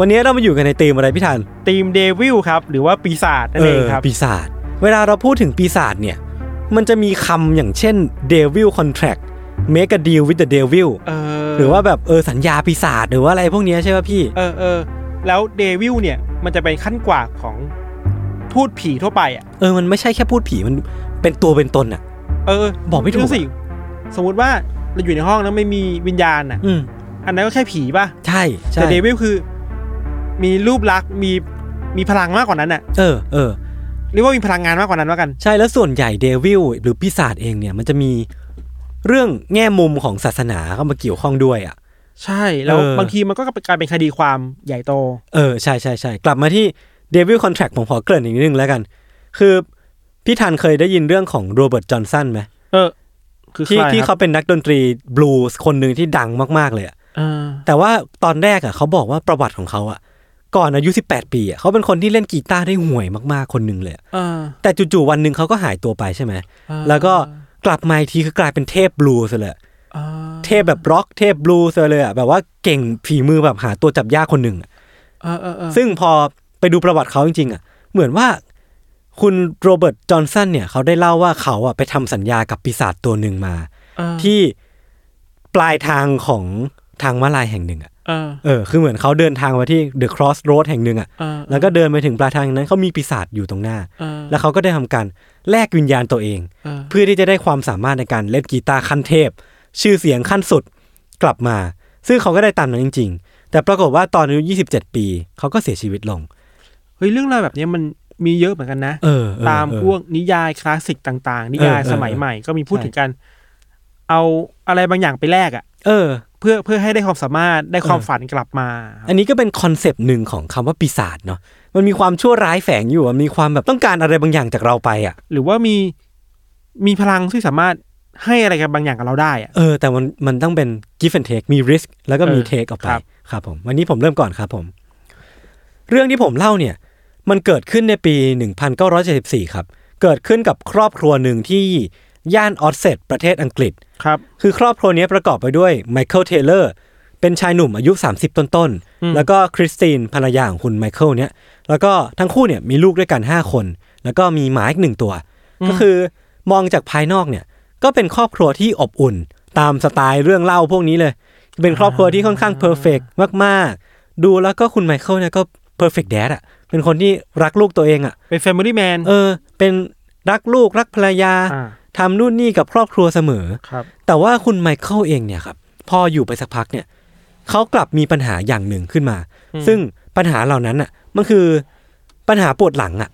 วันนี้เรามาอยู่กันในธีมอะไรพี่ธันทีมเดวิลครับ หรือว่าปีศาจนั่นเองครับปีศาจเวลาเราพูดถึงปีศาจเนี่ย มันจะมีคำอย่างเช่น Devil Contract Make a deal with the devil เออหรือว่าแบบเออสัญญาปีศาจหรือว่าอะไรพวกเนี้ยใช่ป่ะพี่เออเออแล้ว devil เนี่ยมันจะเป็นขั้นกว่าของภูตผีทั่วไปอะเออมันไม่ใช่แค่ภูตผีมันเป็นตัวเป็นตนอะ เออ บอกไม่ถูกดูสิสมมุติว่าเราอยู่ในห้องแล้วไม่มีวิญญาณอะอืมอันนั้นก็แค่ผีป่ะใช่ใช่แต่ devil คือ มีรูปลักษณ์มีมีพลังมากกว่านั้นอะเออเออเรียกว่ามีพลังงานมากกว่านั้นว่ากัน ใช่แล้วส่วนใหญ่ devil หรือปีศาจเองเนี่ยมันจะมีเรื่องแง่มุมของศาสนาเข้ามาเกี่ยวข้องด้วยอะ ใช่แล้วเออบางทีมันก็กลายเป็นคดีความใหญ่โต เออใช่ใช่ใช่กลับมาที่ devil contract ผมขอเกริ่นอีกนิดนึงแล้วกัน คือพี่ทันเคยได้ยินเรื่องของโรเบิร์ตจอห์นสันไหมเออ คือที่ใครที่ครัเขาบเป็นนักดนตรีบลูส์คนหนึ่งที่ดังมากๆเลยอะเออแต่ว่าตอนแรกอะเขาบอกว่าประวัติของเขาอะ ก่อนอายุ 18 ปีอะเขาเป็นคนที่เล่นกีตาร์ได้ห่วยมากๆคนหนึ่งเลยอะเออแต่จู่ๆวันหนึ่งเขาก็หายตัวไปใช่ไหมอ่าแล้วก็กลับมาอีกทีคือกลายเป็นเทพบลูส์เลยเออเทพแบบร็อกเทพบลูส์เลยอะแบบว่าเก่งฝีมือแบบหาตัวจับยากคนหนึ่งอะเออเออเออซึ่งพอไปดูประวัติเขาจริงๆอะเหมือนว่าคุณโรเบิร์ตจอห์นสันเนี่ยเขาได้เล่าว่าเขาอะไปทำสัญญากับปีศาจตัวหนึ่งมาเออที่ปลายทางของทางม้าลายแห่งหนึ่งอะ เออเออคือเหมือนเขาเดินทางมาที่ The Crossroad แห่งหนึ่งอะเออแล้วก็เดินไปถึงปลายทางนั้นเขามีปีศาจอยู่ตรงหน้าเออแล้วเขาก็ได้ทำการแลกวิญญาณตัวเองเออเพื่อที่จะได้ความสามารถในการเล่นกีตาร์ขั้นเทพ ชื่อเสียงขั้นสุดกลับมา ซึ่งเขาก็ได้ตามนั้นจริง ๆ แต่ปรากฏว่าตอนอายุ27 ปีเขาก็เสียชีวิตลงเฮ้ยเรื่องราวแบบนี้มันมีเยอะเหมือนกันนะเออเออตามเออพวกนิยายคลาสสิกต่าง ๆ นิยายเออเออสมัยใหม่ก็มีพูดใช่ถึงกัน เอาอะไรบางอย่างไปแลกอะ เออ เพื่อเพื่อให้ได้ความสามารถได้ความเออฝันกลับมา อันนี้ก็เป็นคอนเซปต์หนึ่งของคำว่าปีศาจเนาะมันมีความชั่วร้ายแฝงอยู่อะมีความแบบต้องการอะไรบางอย่างจากเราไปอะ หรือว่ามีมีพลังที่สามารถให้อะไรกับบางอย่างกับเราได้อะเออแต่มันมันต้องเป็น give and take มี risk แล้วก็มีเออ take ออกไปครับครับผมวันนี้ผมเริ่มก่อนครับผม เรื่องที่ผมเล่าเนี่ย มันเกิดขึ้นในปี 1974 ครับ เกิดขึ้นกับครอบครัวหนึ่งที่ย่าน Ossett ประเทศอังกฤษ ครับคือครอบครัวนี้ประกอบไปด้วยไมเคิลเทเลอร์เป็นชายหนุ่มอายุ 30 ต้นอืมๆแล้วก็คริสตินภรรยาของคุณไมเคิลเนี่ยแล้วก็ทั้งคู่เนี่ยมีลูกด้วยกัน 5 คน แล้วก็มีหมาอีกหนึ่งตัว ก็คือมองจากภายนอกเนี่ยก็เป็นครอบครัวที่อบอุ่น ตามสไตล์เรื่องเล่าพวกนี้เลย เป็นครอบครัวที่ค่อนข้าง perfect มากๆ ดูแล้วก็คุณไมเคิลเนี่ยก็ perfect dad อะเป็นคนที่รักลูกตัวเองอะเป็น family man เออเป็นรักลูกรักภรรยา อ่าทำนู่นนี่กับครอบครัวเสมอครับ แต่ว่าคุณไมเคิลเองเนี่ยครับพออยู่ไปสักพักเนี่ยเขากลับมีปัญหาอย่างหนึ่งขึ้นมาอืมซึ่งปัญหาเหล่านั้นอะ มันคือปัญหาปวดหลังอะ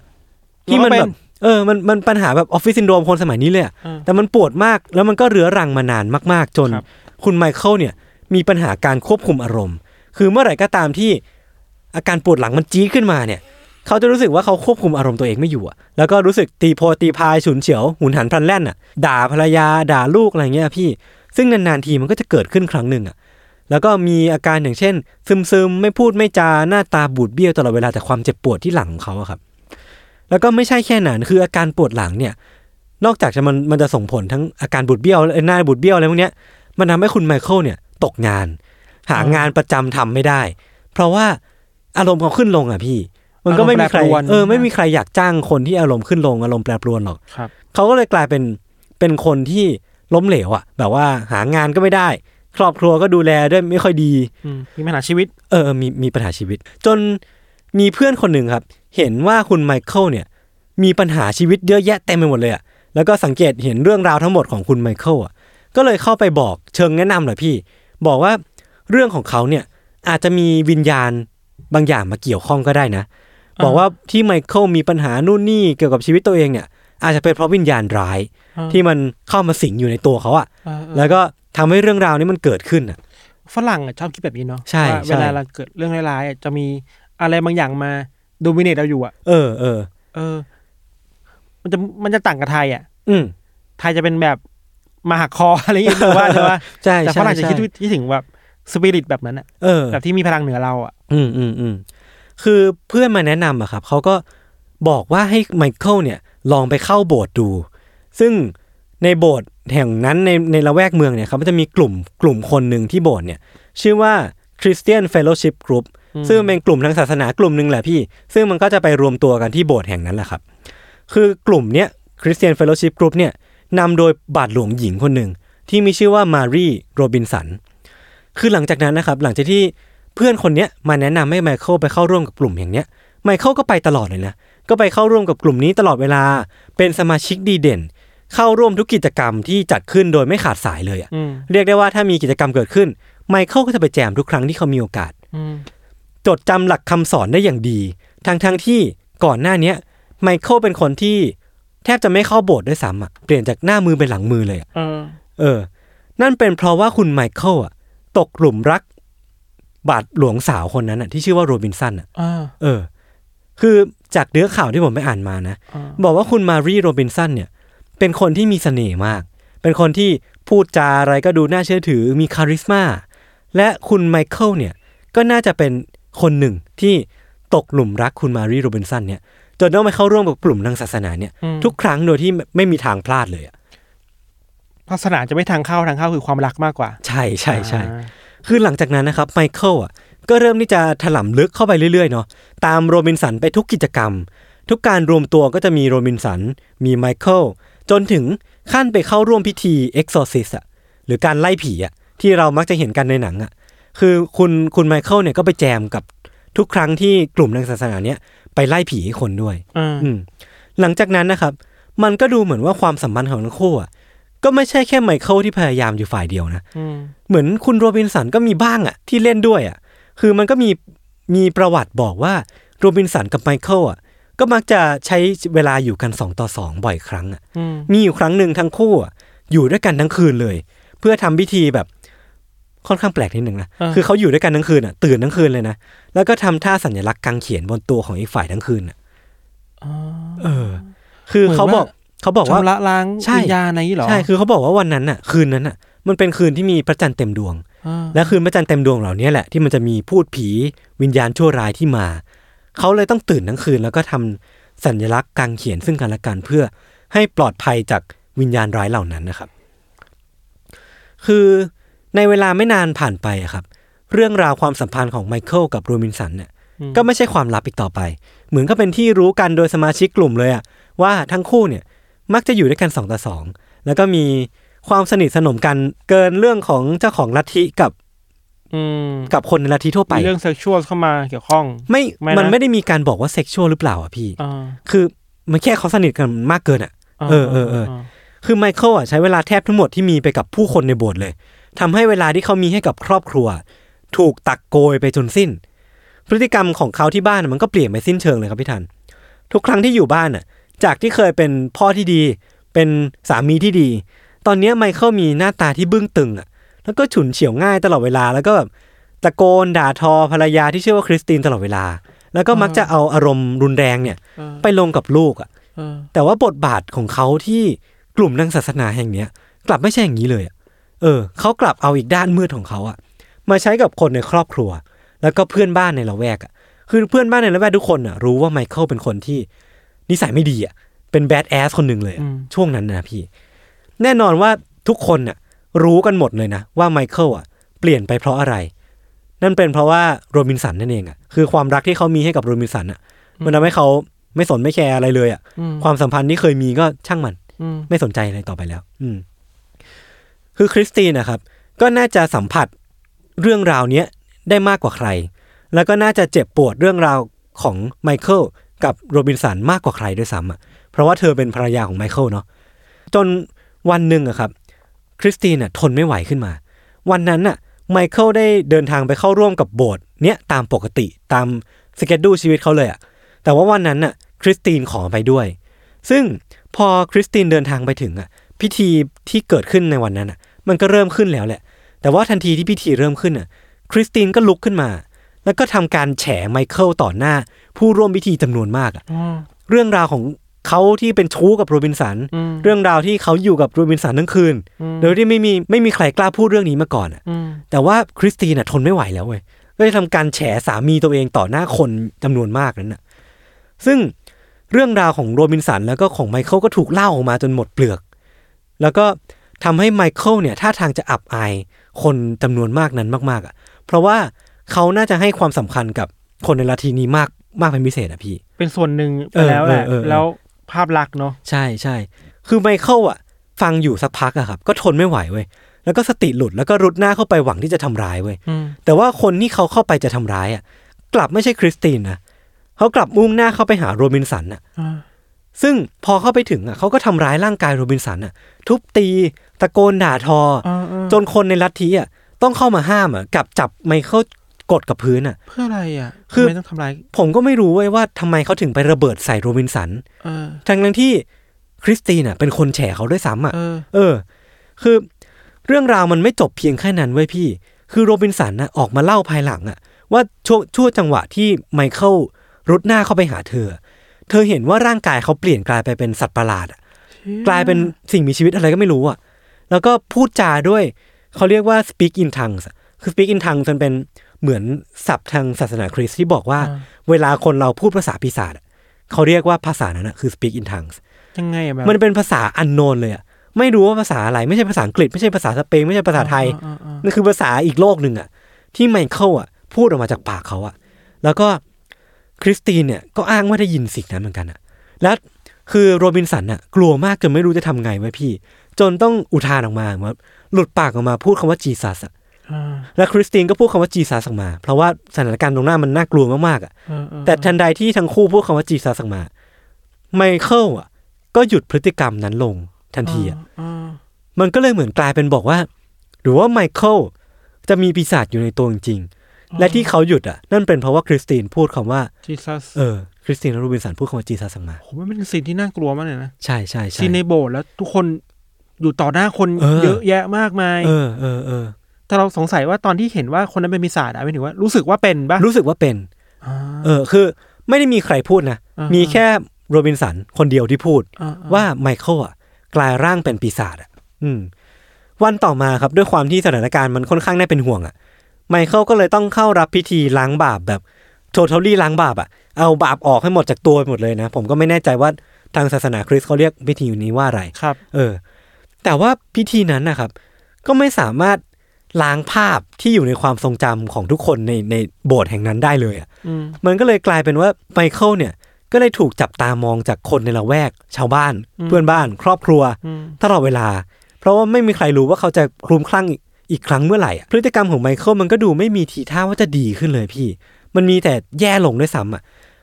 ที่มันเราก็แบเป็นเออมันมันปัญหาแบบออฟฟิศซินโดรมคนสมัยนี้เลยอะเออแต่มันปวดมากแล้วมันก็เรื้อรังมานานมาก ๆ จนครับคุณไมเคิลเนี่ย มีปัญหาการควบคุมอารมณ์ คือเมื่อไหร่ก็ตามที่อาการปวดหลังมันจี๊ดขึ้นมาเนี่ย เขาจะรู้สึกว่าเขาควบคุมอารมณ์ตัวเองไม่อยู่อะแล้วก็รู้สึกตีโพตีพายฉุนเฉียวหุนหันพลันแล่นอะด่าภรรยาด่าลูกอะไรเงี้ยพี่ ซึ่งนานๆทีมันก็จะเกิดขึ้นครั้งหนึ่งอะแล้วก็มีอาการอย่างเช่น ซึมๆ ไม่พูดไม่จาหน้าตาบูดเบี้ยวตลอดเวลาแต่ความเจ็บปวดที่หลังของเขาอะครับ แล้วก็ไม่ใช่แค่นั้นคืออาการปวดหลังเนี่ย นอกจากจะมันมันจะส่งผลทั้งอาการบูดเบี้ยวหน้าบูดเบี้ยวอะไรพวกเนี้ยมันทำให้คุณไมเคิลเนี่ย ตกงาน หางานประจำทำไม่ได้ เพราะว่าอารมณ์เขาขึ้นลงอะพี่ มันก็ไม่มีใครอารมณ์แปรปรวนเออไม่มีใครอยากจ้างคนที่อารมณ์ขึ้นลงอารมณ์แปรปรวนหรอกครับเขาก็เลยกลายเป็นเป็นคนที่ล้มเหลวอะ แบบว่าหางานก็ไม่ได้ ครอบครัวก็ดูแลด้วยไม่ค่อยดีอืมมีปัญหาชีวิต เออมีมีปัญหาชีวิต จนมีเพื่อนคนหนึ่งครับ เห็นว่าคุณไมเคิลเนี่ย มีปัญหาชีวิตเยอะแยะเต็มไปหมดเลยอะแล้วก็สังเกตเห็นเรื่องราวทั้งหมดของคุณไมเคิลอะก็เลยเข้าไปบอกเชิงแนะนำหน่อยพี่ บอกว่าเรื่องของเขาเนี่ยอาจจะมีวิญญาณบางอย่างมาเกี่ยวข้องก็ได้นะ บอกว่าที่ไมเคิลมีปัญหานู่นนี่เกี่ยวกับชีวิตตัวเองเนี่ย อาจจะเป็นเพราะวิญญาณร้ายอ่าที่มันเข้ามาสิงอยู่ในตัวเขาอะเออเออแล้วก็ทำให้เรื่องราวนี้มันเกิดขึ้นอะฝรั่งอะชอบคิดแบบนี้เนาะใช่ว่าใช่เวลาเราเกิดเรื่องร้ายๆอะจะมีอะไรบางอย่างมาโดมิเนตเราอยู่อะเออเออเออ มันจะมันจะต่างกับไทยอะ อืมไทยจะเป็นแบบมาหักคออะไรอย่างเงี้ยหรือว่าใช่ปะใช่แต่ใช่ฝรั่งจะใช่คิดที่ถึงแบบสปิริตแบบนั้นอะเออแบบที่มีพลังเหนือเราอะ อืมอืมอืม คือเพื่อนมาแนะนำอะครับเขาก็บอกว่าให้ไมเคิลเนี่ยลองไปเข้าโบสถ์ดู ซึ่งในโบสถ์แห่งนั้นในในละแวกเมืองเนี่ยครับมันจะมีกลุ่มกลุ่มคนหนึ่งที่โบสถ์เนี่ย ชื่อว่า Christian Fellowship Group ซึ่งเป็นกลุ่มทางศาสนากลุ่มหนึ่งแหละพี่ ซึ่งมันก็จะไปรวมตัวกันที่โบสถ์แห่งนั้นแหละครับ คือกลุ่มเนี้ย Christian Fellowship Group เนี่ยนำโดยบาทหลวงหญิงคนหนึ่งที่มีชื่อว่ามารีโรบินสัน คือหลังจากนั้นนะครับ หลังจากที่ เพื่อนคนเนี้ยมาแนะนำให้ไมเคิลไปเข้าร่วมกับกลุ่มอย่างเนี้ยไมเคิลก็ไปตลอดเลยนะก็ไปเข้าร่วมกับกลุ่มนี้ตลอดเวลาเป็นสมาชิกดีเด่น เข้าร่วมทุกกิจกรรมที่จัดขึ้นโดยไม่ขาดสายเลยอะอืมเรียกได้ว่าถ้ามีกิจกรรมเกิดขึ้นไมเคิลก็จะไปแจมทุกครั้งที่เขามีโอกาสอืมจดจำหลักคำสอนได้อย่างดีทั้งทั้งๆที่ก่อนหน้าเนี้ยไมเคิลเป็นคนที่แทบจะไม่เข้าโบสถ์ด้วยซ้ำอะเปลี่ยนจากหน้ามือเป็นหลังมือเลยอะเออเออ นั่นเป็นเพราะว่าคุณไมเคิลอะตกหลุมรัก บาทหลวงสาวคนนั้นอะที่ชื่อว่าโรบินสันอะอ่าเออ คือจากเนื้อข่าวที่ผมไปอ่านมานะอ่าบอกว่าคุณมารีโรบินสันเนี่ย เป็นคนที่มีเสน่ห์มาก เป็นคนที่พูดจาอะไรก็ดูน่าเชื่อถือมี charisma และคุณไมเคิลเนี่ย ก็น่าจะเป็นคนหนึ่งที่ตกหลุมรักคุณมารีโรบินสันเนี่ยจนต้องไปเข้าร่วมกับกลุ่มทางศาสนาเนี่ยอืมทุกครั้งโดยที่ไม่มีทางพลาดเลยอะศาสนาจะไม่ทางเข้าทางเข้าคือความรักมากกว่า ใช่ใช่ใช่อ่า คือหลังจากนั้นนะครับไมเคิลอะก็เริ่มที่จะถลำลึกเข้าไปเรื่อยๆเนาะตามโรบินสันไปทุกกิจกรรม ทุกการรวมตัวก็จะมีโรบินสัน มีไมเคิลจนถึงขั้นไปเข้าร่วมพิธีเอ็กโซซิสอะหรือการไล่ผีอะที่เรามักจะเห็นกันในหนังอะคือคุณคุณไมเคิลเนี่ยก็ไปแจมกับทุกครั้งที่กลุ่มทางศาสนาเนี่ยไปไล่ผีให้คนด้วยอ่าอืมหลังจากนั้นนะครับ มันก็ดูเหมือนว่าความสัมพันธ์ของทั้งคู่อะ ก็ไม่ใช่แค่ไมเคิลที่พยายามอยู่ฝ่ายเดียวนะอืมเหมือนคุณโรบินสันก็มีบ้างอะที่เล่นด้วยอะคือมันก็มีมีประวัติบอกว่าโรบินสันกับไมเคิลอะก็มักจะใช้เวลาอยู่กันสองต่อสองบ่อยครั้งอะอืมมีอยู่ครั้งหนึ่งทั้งคู่อะอยู่ด้วยกันทั้งคืนเลย เพื่อทำพิธีแบบค่อนข้างแปลกนิดหนึ่งนะคือเขาอยู่ด้วยกันทั้งคืนอะตื่นทั้งคืนเลยนะแล้วก็ทำท่าสัญลักษณ์กังเขียนบนตัวของอีกฝ่ายทั้งคืนอะเออ คือเขาบอก เขาบอกว่าชำระล้างใช่วิญญาณอะไรอย่างนี้เหรอใช่คือเขาบอกว่าวันนั้นน่ะ คืนนั้นน่ะ มันเป็นคืนที่มีพระจันทร์เต็มดวงอ่าและคืนพระจันทร์เต็มดวงเหล่านี้แหละที่มันจะมีพูดผีวิญญาณชั่วร้ายที่มา เขาเลยต้องตื่นทั้งคืนแล้วก็ทำสัญลักษณ์กางเขียนซึ่งกันและกันเพื่อให้ปลอดภัยจากวิญญาณร้ายเหล่านั้นนะครับ คือในเวลาไม่นานผ่านไปอะครับ เรื่องราวความสัมพันธ์ของไมเคิลกับโรบินสันเนี่ยก็ไม่ใช่ความลับอีกต่อไป เหมือนก็เป็นที่รู้กันโดยสมาชิกกลุ่มเลยอะว่าทั้งคู่เนี่ย มักจะอยู่ด้วยกันสองต่อสองแล้วก็มีความสนิทสนมกันเกินเรื่องของเจ้าของลัทธิกับอืมกับคนในลัทธิทั่วไปมีเรื่อง sexual เข้ามาเกี่ยวข้อง ไม่ไม่นะมันไม่ได้มีการบอกว่า sexual หรือเปล่าอะพี่อ่าคือมันแค่เขาสนิทกันมากเกินอะ เออเออเออคือไมเคิลอะใช้เวลาแทบทั้งหมดที่มีไปกับผู้คนในโบสถ์เลยทำให้เวลาที่เขามีให้กับครอบครัว ถูกตักโกยไปจนสิ้น พฤติกรรมของเขาที่บ้านมันก็เปลี่ยนไปสิ้นเชิงเลยครับพี่ทันทุกครั้งที่อยู่บ้านอะ จากที่เคยเป็นพ่อที่ดี เป็นสามีที่ดี ตอนเนี้ยไมเคิลมีหน้าตาที่บึ้งตึงอะ แล้วก็ฉุนเฉียวง่ายตลอดเวลา แล้วก็แบบตะโกนด่าทอภรรยาที่ชื่อว่าคริสตินตลอดเวลา แล้วก็มักจะเอาอารมณ์รุนแรงเนี่ยเออไปลงกับลูกอะเออแต่ว่าบทบาทของเขาที่กลุ่มนักศาสนาแห่งเนี้ย กลับไม่ใช่อย่างนี้เลยอะเออ เขากลับเอาอีกด้านมืดของเขาอะมาใช้กับคนในครอบครัว แล้วก็เพื่อนบ้านในละแวกอะ คือเพื่อนบ้านในละแวกทุกคนอะรู้ว่าไมเคิลเป็นคนที่ นิสัยไม่ดีอะเป็นแบดแอสคนหนึ่งเลยอะอืมช่วงนั้นนะพี่ แน่นอนว่าทุกคนอะรู้กันหมดเลยนะ ว่าไมเคิลอะเปลี่ยนไปเพราะอะไร นั่นเป็นเพราะว่าโรบินสันนั่นเองอะคือความรักที่เขามีให้กับโรบินสันอะ มันทำให้เขาไม่สนไม่แคร์อะไรเลยอะอืมความสัมพันธ์ที่เคยมีก็ช่างมันอืมไม่สนใจอะไรต่อไปแล้ว อืมคือคริสตินนะครับ ก็น่าจะสัมผัสเรื่องราวเนี้ยได้มากกว่าใคร แล้วก็น่าจะเจ็บปวดเรื่องราวของไมเคิล กับโรบินสันมากกว่าใครด้วยซ้ำอะเพราะว่าเธอเป็นภรรยาของไมเคิลเนาะจนวันหนึ่งอะครับคริสตินน่ะทนไม่ไหวขึ้นมา วันนั้นน่ะไมเคิลได้เดินทางไปเข้าร่วมกับโบสถ์เนี้ยตามปกติตามสเกจดูชีวิตเขาเลยอะแต่ว่าวันนั้นน่ะคริสตินขอไปด้วย ซึ่งพอคริสตินเดินทางไปถึงอะพิธีที่เกิดขึ้นในวันนั้นอะมันก็เริ่มขึ้นแล้วแหละ แต่ว่าทันทีที่พิธีเริ่มขึ้นอะคริสตินก็ลุกขึ้นมา แล้วก็ทำการแฉไมเคิลต่อหน้า ผู้ร่วมพิธีจำนวนมากอะอ๋อเรื่องราวของเขาที่เป็นชู้กับโรบินสันอืมเรื่องราวที่เขาอยู่กับโรบินสันทั้งคืนอืมโดยที่ไม่มีไม่มีใครกล้าพูดเรื่องนี้มาก่อนอะอืมแต่ว่าคริสตินน่ะทนไม่ไหวแล้วเว้ยก็เลยทำการแฉสามีตัวเองต่อหน้าคนจำนวนมากนั้นน่ะ ซึ่งเรื่องราวของโรบินสันแล้วก็ของไมเคิลก็ถูกเล่าออกมาจนหมดเปลือก แล้วก็ทำให้ไมเคิลเนี่ยท่าทางจะอับอายคนจำนวนมากนั้นมากๆอะ เพราะว่า เขาน่าจะให้ความสำคัญกับคนในลัทธินี้มากมากเป็นพิเศษอะพี่ เป็นส่วนหนึ่งไปเออแล้วแหละเออเออแล้วภาพลักษณ์เนาะใช่ใช่คือไมเคิลอะฟังอยู่สักพักอะครับ ก็ทนไม่ไหวเว้ยแล้วก็สติหลุดแล้วก็รุดหน้าเข้าไปหวังที่จะทำร้ายเว้ยอืมแต่ว่าคนที่เขาเข้าไปจะทำร้ายอะกลับไม่ใช่คริสตินนะเขากลับมุ่งหน้าเข้าไปหาโรบินสันอะอ่าซึ่งพอเข้าไปถึงอะเขาก็ทำร้ายร่างกายโรบินสันอะ ทุบตี ตะโกนด่าทอออ่าอ่าจนคนในลัทธิอะต้องเข้ามาห้ามอะกลับจับไมเคิล กดกับพื้นอะ เพื่ออะไรอะคือทำไมต้องทำร้ายผมก็ไม่รู้เว้ยว่าทำไมเขาถึงไประเบิดใส่โรบินสันเออทั้งนั้นที่คริสตินอะเป็นคนแฉเขาด้วยซ้ำอะเออเออ คือเรื่องราวมันไม่จบเพียงแค่นั้นเว้ยพี่ คือโรบินสันนะออกมาเล่าภายหลังอะว่าช่วงช่วงจังหวะที่ไมเคิลรุดหน้าเข้าไปหาเธอ เธอเห็นว่าร่างกายเขาเปลี่ยนกลายไปเป็นสัตว์ประหลาดอะกลายเป็นสิ่งมีชีวิตอะไรก็ไม่รู้อะแล้วก็พูดจาด้วย เขาเรียกว่า speak in tongues อะคือ speak in tongues มันเป็น เหมือนศัพท์ทางศาสนาคริสต์ที่บอกว่าอ่าเวลาคนเราพูดภาษาปีศาจอะเขาเรียกว่าภาษานั้นอะคือ speak in tongues ยังไงอะแบบมันเป็นภาษาอันโนนเลยอะไม่รู้ว่าภาษาอะไรไม่ใช่ภาษาอังกฤษไม่ใช่ภาษาสเปนไม่ใช่ภาษาไทยอ่าอ่าอ่านั่นคือภาษาอีกโลกหนึ่งอะที่ไมเคิลอะพูดออกมาจากปากเขาอะแล้วก็คริสตินเนี่ยก็อ้างว่าได้ยินสิ่งนั้นเหมือนกันอะแล้วคือโรบินสันอะกลัวมากจนไม่รู้จะทำไงเว้ยพี่ จนต้องอุทานออกมาว่าหลุดปากออกมาพูดคำว่า Jesus อะอ่า แล้วคริสตินก็พูดคำว่า Jesus ออกมา เพราะว่าสถานการณ์ตรงหน้ามันน่ากลัวมากๆอะเออเออแต่ทันใดที่ทั้งคู่พูดคำว่า Jesus ออกมาไมเคิลอะก็หยุดพฤติกรรมนั้นลงทันทีอะอ่ามันก็เลยเหมือนกลายเป็นบอกว่า หรือว่าไมเคิลจะมีปีศาจอยู่ในตัวจริงๆและที่เขาหยุดอะนั่นเป็นเพราะว่าคริสตินพูดคำว่าJesus เออคริสตินและโรบินสันพูดคำว่า Jesus ออกมาโหมันเป็นสิ่งที่น่ากลัวมากเลยนะใช่ใช่ใช่ซีนในโบสถ์แล้วทุกคนอยู่ต่อหน้าคนเออเยอะแยะมากมาย เออเออเออ แต่เราสงสัยว่าตอนที่เห็นว่าคนนั้นเป็นปีศาจอะไม่ถึงว่ารู้สึกว่าเป็นปะรู้สึกว่าเป็นอ่าเออคือไม่ได้มีใครพูดนะอ่ามีมีแค่โรบินสันคนเดียวที่พูดอ่าว่าไมเคิลอะกลายร่างเป็นปีศาจอะ อืม วันต่อมาครับด้วยความที่สถานการณ์มันค่อนข้างน่าเป็นห่วงอะ ไมเคิลก็เลยต้องเข้ารับพิธีล้างบาปแบบโททอลี่ล้างบาปอะ เอาบาปออกให้หมดจากตัวไปหมดเลยนะ ผมก็ไม่แน่ใจว่าทางศาสนาคริสต์เขาเรียกพิธีนี้ว่าอะไร ครับ เออ แต่ว่าพิธีนั้นนะครับ ก็ไม่สามารถ ล้างภาพที่อยู่ในความทรงจำของทุกคนในในโบสถ์แห่งนั้นได้เลยอะอืมมันก็เลยกลายเป็นว่าไมเคิลเนี่ยก็เลยถูกจับตามองจากคนในละแวก ชาวบ้าน เพื่อนบ้าน ครอบครัวอืมตลอดเวลา เพราะว่าไม่มีใครรู้ว่าเขาจะคลุมคลั่งอีกอีกครั้งเมื่อไหร่อะพฤติกรรมของไมเคิลมันก็ดูไม่มีทีท่าว่าจะดีขึ้นเลยพี่ มันมีแต่แย่ลงด้วยซ้ำอะ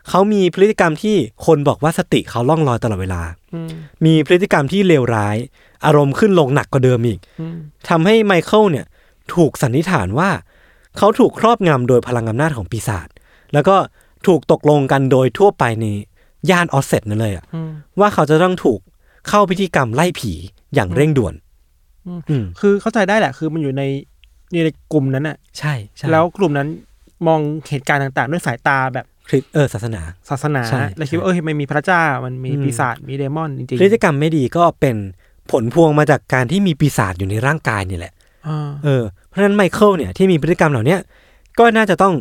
เขามีพฤติกรรมที่คนบอกว่าสติเขาล่องลอยตลอดเวลาอืมมีพฤติกรรมที่เลวร้าย อารมณ์ขึ้นลงหนักกว่าเดิมอีกอืมทำให้ไมเคิลเนี่ย ถูกสันนิษฐานว่า เขาถูกครอบงำโดยพลังอำนาจของปีศาจแล้วก็ถูกตกลงกันโดยทั่วไปในย่านออสเซตนั่นเลยอะอืมว่าเขาจะต้องถูกเข้าพิธีกรรมไล่ผีอย่างเร่งด่วนอืมอืมคือเข้าใจได้แหละ คือมันอยู่ในอยู่ในกลุ่มนั้นน่ะใช่ใช่แล้วกลุ่มนั้นมองเหตุการณ์ต่าง ๆ ด้วยสายตาแบบคริสเออศาสนา ศาสนาใช่แล้วคิดว่าใช่เออมันมีพระเจ้ามันมีอืมปีศาจมีเดมอนจริงพฤติกรรมไม่ดีก็เป็นผลพวงมาจากการที่มีปีศาจอยู่ในร่างกายนี่แหละๆอ่า เออ เพราะฉะนั้นไมเคิลเนี่ยที่มีพฤติกรรมเหล่าเนี้ยก็น่าจะต้อง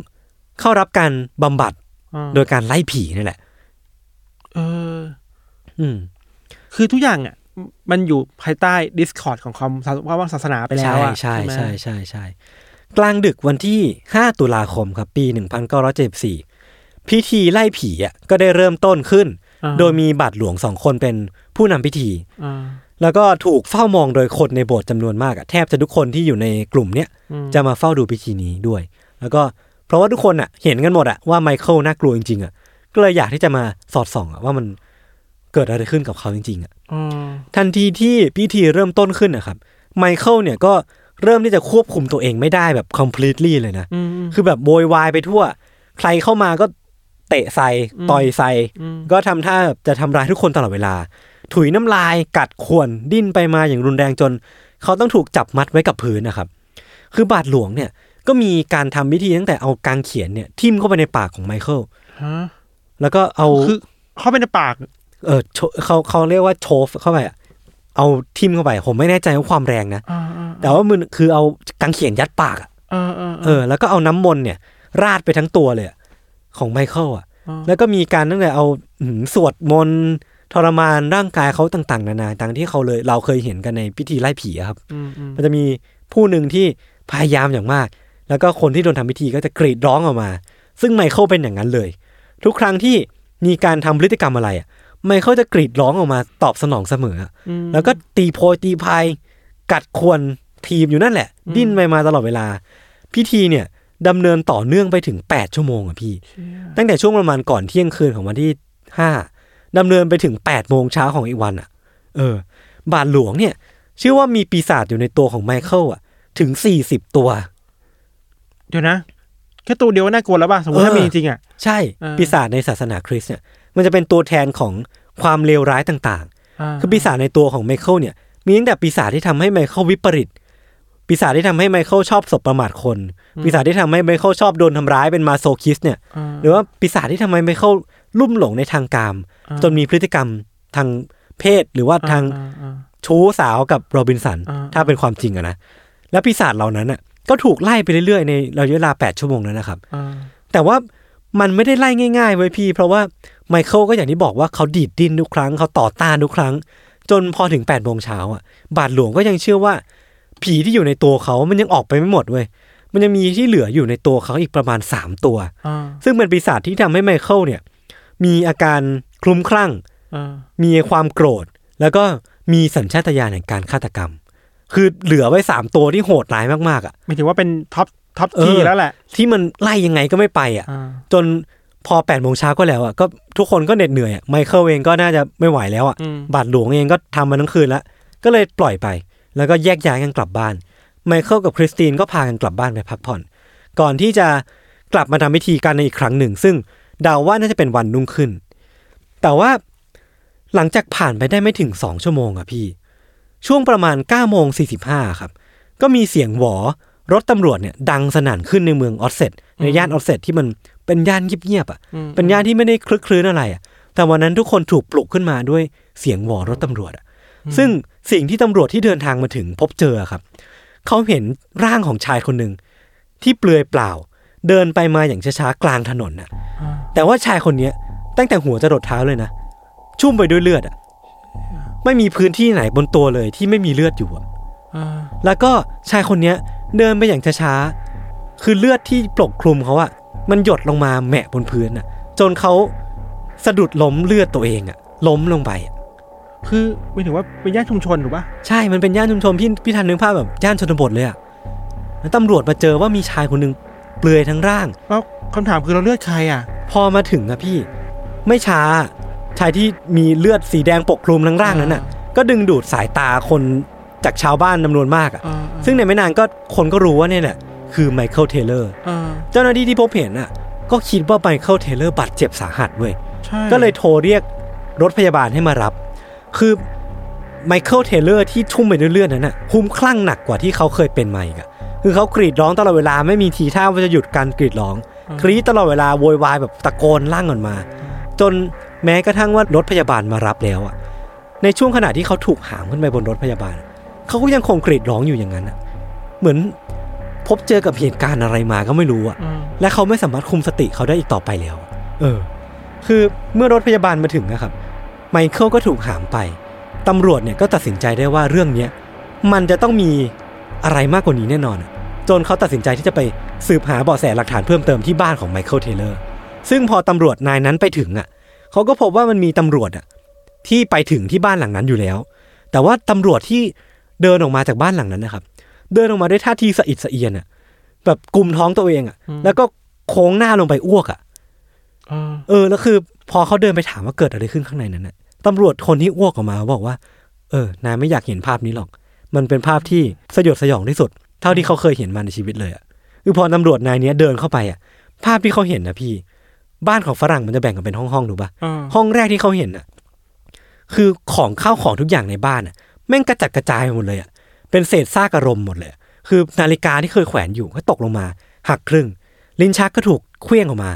เข้ารับการบำบัดอ่าโดยการไล่ผีนี่แหละ เออ อืม คือทุกอย่างอะ มันอยู่ภายใต้ Discord ของความว่าศาสนาไปแล้วใช่อะใช่ไหมใช่ใช่ใช่กลางดึกวันที่ 5 ตุลาคมครับ ปี 1974 พิธีไล่ผีอะก็ได้เริ่มต้นขึ้นอ่าโดยมีบาทหลวงสองคนเป็นผู้นำพิธีอ่า แล้วก็ถูกเฝ้ามองโดยคนในโบสถ์จำนวนมากอะแทบจะทุกคนที่อยู่ในกลุ่มเนี้ยอืมจะมาเฝ้าดูพิธีนี้ด้วย แล้วก็เพราะว่าทุกคนอะเห็นกันหมดอะว่าไมเคิลน่ากลัวจริงๆอะก็เลยอยากที่จะมาสอดส่องอะว่ามันเกิดอะไรขึ้นกับเขาจริงๆอะอ่าทันทีที่พิธีเริ่มต้นขึ้นนะครับไมเคิลเนี่ยก็เริ่มที่จะควบคุมตัวเองไม่ได้แบบ completely เลยนะอืมคือแบบโวยวายไปทั่ว ใครเข้ามาก็เตะใส่ต่อยใส่อืมก็ทำท่าแบบจะทำร้ายทุกคนตลอดเวลา ถุยน้ำลายกัดข่วนดิ้นไปมาอย่างรุนแรงจน เขาต้องถูกจับมัดไว้กับพื้นนะครับ คือบาทหลวงเนี่ยก็มีการทำพิธีตั้งแต่เอากางเขียนเนี่ยทิ่มเข้าไปในปากของไมเคิลฮะแล้วก็เอาคือเข้าไปในปาก เออโชเขาเขาเรียกว่าโชฟเข้าไปอะเอาทิ่มเข้าไป ผมไม่แน่ใจว่าความแรงนะอ่าอ่าแต่ว่ามันคือเอากางเขียนยัดปากอะอ่าอ่าเออ แล้วก็เอาน้ำมนต์เนี่ย ราดไปทั้งตัวเลยอะของไมเคิลอะอ่าแล้วก็มีการตั้งแต่เอาหืมสวดมนต์ ทรมานร่างกายเขาต่างๆ นานาต่างที่เขาเลยเราเคยเห็นกันในพิธีไล่ผีอะครับอืมอืมมันจะมีผู้หนึ่งที่พยายามอย่างมาก แล้วก็คนที่โดนทำพิธีก็จะกรีดร้องออกมา ซึ่งไมเคิลเป็นอย่างนั้นเลย ทุกครั้งที่มีการทำพฤติกรรมอะไรอะไมเคิลจะกรีดร้องออกมาตอบสนองเสมออะอืมแล้วก็ตีโพยตีพายกัดควนทีมอยู่นั่นแหละ ดิ้นไปมาตลอดเวลา พิธีเนี่ยดำเนินต่อเนื่องไปถึง 8 ชั่วโมงอะพี่ ตั้งแต่ช่วงประมาณก่อนเที่ยงคืนของวันที่ห้า ดำเนินไปถึง8โมงเช้าของอีกวันอะเออ บาทหลวงเนี่ยเชื่อว่ามีปีศาจอยู่ในตัวของไมเคิลอะถึง40ตัว เดี๋ยวนะ แค่ตัวเดียวก็น่ากลัวแล้วป่ะ สมมติเออถ้ามีจริงๆอะ ใช่เออปีศาจในศาสนาคริสต์เนี่ย มันจะเป็นตัวแทนของความเลวร้ายต่างๆ คือปีศาจในตัวของไมเคิลเนี่ย มีตั้งแต่ปีศาจที่ทำให้ไมเคิลวิปริตปีศาจที่ทำให้ไมเคิลชอบสบประมาทคน ปีศาจที่ทำให้ไมเคิลชอบโดนทำร้ายเป็นมาโซคิสเนี่ยอ่าหรือว่าปีศาจที่ทำให้ไมเคิล ลุ่มหลงในทางกามอ่าจนมีพฤติกรรมทางเพศหรือว่าทางอ่าอ่าชู้สาวกับโรบินสันอ่าถ้าเป็นความจริงอะนะ แล้วปีศาจเหล่านั้นอะก็ถูกไล่ไปเรื่อยๆ ในระยะเวลา8ชั่วโมงนั้นนะครับอ่าแต่ว่ามันไม่ได้ไล่ง่ายๆเว้ยพี่ เพราะว่าไมเคิลก็อย่างที่บอกว่าเขาดีดดิ้นทุกครั้ง เขาต่อต้านทุกครั้ง จนพอถึง8ปดโมงเช้าอะ บาทหลวงก็ยังเชื่อว่า ผีที่อยู่ในตัวเขามันยังออกไปไม่หมดเว้ย มันยังมีที่เหลืออยู่ในตัวเขาอีกประมาณ 3 ตัวอ่าซึ่งเป็นปีศาจที่ทำให้ไมเคิลเนี่ย มีอาการคลุ้มคลั่งอ่ามีความโกรธ แล้วก็มีสัญชาตญาณแห่งการฆาตกรรม คือเหลือไว้สามตัวที่โหดร้ายมากๆอะหมายถึงว่าเป็น top top เออทีแล้วแหละ ที่มันไล่ยังไงก็ไม่ไปอะอ่าจนพอแปดโมงเช้าก็แล้วอะก็ทุกคนก็เหน็ดเหนื่อยอะไมเคิลเองก็น่าจะไม่ไหวแล้วอะอืมบาทหลวงเองก็ทำมาทั้งคืนแล้วก็เลยปล่อยไป แล้วก็แยกย้ายกันกลับบ้านไมเคิลกับคริสตินก็พากันกลับบ้านไปพักผ่อน ก่อนที่จะกลับมาทำพิธีกันในอีกครั้งหนึ่ง ซึ่ง เดาว่าน่าจะเป็นวันนุ่งขึ้น แต่ว่าหลังจากผ่านไปได้ไม่ถึงสองชั่วโมงอะพี่ ช่วงประมาณ9ก้าโมงสี่สิบห้าครับ ก็มีเสียงหวอรถตำรวจเนี่ยดังสนั่นขึ้นในเมืองออสเซตในย่านออสเซตที่มันเป็นย่านเงียบๆอะอืมเป็นย่านที่ไม่ได้คลึกคลื้นอะไรอะ แต่วันนั้นทุกคนถูกปลุกขึ้นมาด้วยเสียงหวอรถตำรวจอะ ซึ่งสิ่งที่ตำรวจที่เดินทางมาถึงพบเจอครับ เขาเห็นร่างของชายคนหนึ่งที่เปลือยเปล่า เดินไปมาอย่างช้าๆกลางถนนน่ะอ่าแต่ว่าชายคนเนี้ย ตั้งแต่หัวจะรดเท้าเลยนะ ชุ่มไปด้วยเลือดอะ ไม่มีพื้นที่ไหนบนตัวเลยที่ไม่มีเลือดอยู่อะอ่าแล้วก็ชายคนเนี้ย เดินไปอย่างช้าๆคือเลือดที่ปกคลุมเขาอะมันหยดลงมาแหมะบนพื้นอะจนเขาสะดุดล้มเลือดตัวเองอะล้มลงไปอะคือหมายถึงว่าเป็นย่านชุมชนถูกป่ะใช่ มันเป็นย่านชุมชนพี่พี่ทันนึกภาพแบบย่านชนบทเลยอะแล้วตำรวจมาเจอว่ามีชายคนหนึ่งเป ลือยทั้งร่าง แล้วคำถามคือเราเลือกใครอะ พอมาถึงอะพี่ ไม่ช้าชายที่มีเลือดสีแดงปกคลุมทั้งร่างนั้นอะก็ดึงดูดสายตาคนจากชาวบ้านจำนวนมากอะอ่าซึ่งในไม่นานก็คนก็รู้ว่าเนี่ยแหละคือไมเคิลเทเลอร์อ่าเจ้าหน้าที่ที่พบเห็นอะ ก็คิดว่าไมเคิลเทเลอร์บาดเจ็บสาหัสเว้ยใช่ก็เลยโทรเรียกรถพยาบาลให้มารับ คือไมเคิลเทเลอร์ที่ชุ่มไปด้วยเลือดนั้นอะคลุ้มคลั่งหนักกว่าที่เขาเคยเป็นมาอีกอะ คือเขากรีดร้องตลอดเวลาไม่มีทีท่าว่าจะหยุดการกรีดร้อง กรีดตลอดเวลาโวยวายแบบตะโกนลั่นออกมา จนแม้กระทั่งว่ารถพยาบาลมารับแล้วอะ ในช่วงขณะที่เขาถูกหามขึ้นไปบนรถพยาบาลเขาก็ยังคงกรีดร้องอยู่อย่างนั้นอะเหมือนพบเจอกับเหตุการณ์อะไรมาก็ไม่รู้อะอืมและเขาไม่สามารถคุมสติเขาได้อีกต่อไปแล้ว เออ คือเมื่อรถพยาบาลมาถึงนะครับ ไมเคิลก็ถูกหามไป ตำรวจเนี่ยก็ตัดสินใจได้ว่าเรื่องเนี้ยมันจะต้องมีอะไรมากกว่านี้แน่นอนอะ จนเขาตัดสินใจที่จะไปสืบหาเบาะแสหลักฐานเพิ่มเติมที่บ้านของไมเคิลเทเลอร์ซึ่งพอตำรวจนายนั้นไปถึงอะเขาก็พบว่ามันมีตำรวจอะที่ไปถึงที่บ้านหลังนั้นอยู่แล้ว แต่ว่าตำรวจที่เดินออกมาจากบ้านหลังนั้นนะครับ เดินออกมาด้วยท่าทีสะอิดสะเอียนอะ แบบกลุมท้องตัวเองอะ แล้วก็โค้งหน้าลงไปอ้วกอะเออเออแล้วคือพอเขาเดินไปถามว่าเกิดอะไรขึ้นข้างในนั้นน่ะตำรวจคนที่อ้วกออกมาบอกว่า เออนายไม่อยากเห็นภาพนี้หรอก มันเป็นภาพที่สยดสยองที่สุด เท่าที่เขาเคยเห็นมาในชีวิตเลยอะคือพอตำรวจนายเนี้ยเดินเข้าไปอะภาพที่เขาเห็นนะพี่ บ้านของฝรั่งมันจะแบ่งกันเป็นห้องๆถูกปะเออห้องแรกที่เขาเห็นอะคือของข้าวของทุกอย่างในบ้านอะแม่งกระจัดกระจายไปหมดเลยอะเป็นเศษซากอารมณ์หมดเลยอะคือนาฬิกาที่เคยแขวนอยู่ก็ตกลงมา หักครึ่ง ลิ้นชักก็ถูกเคลื่องออกมา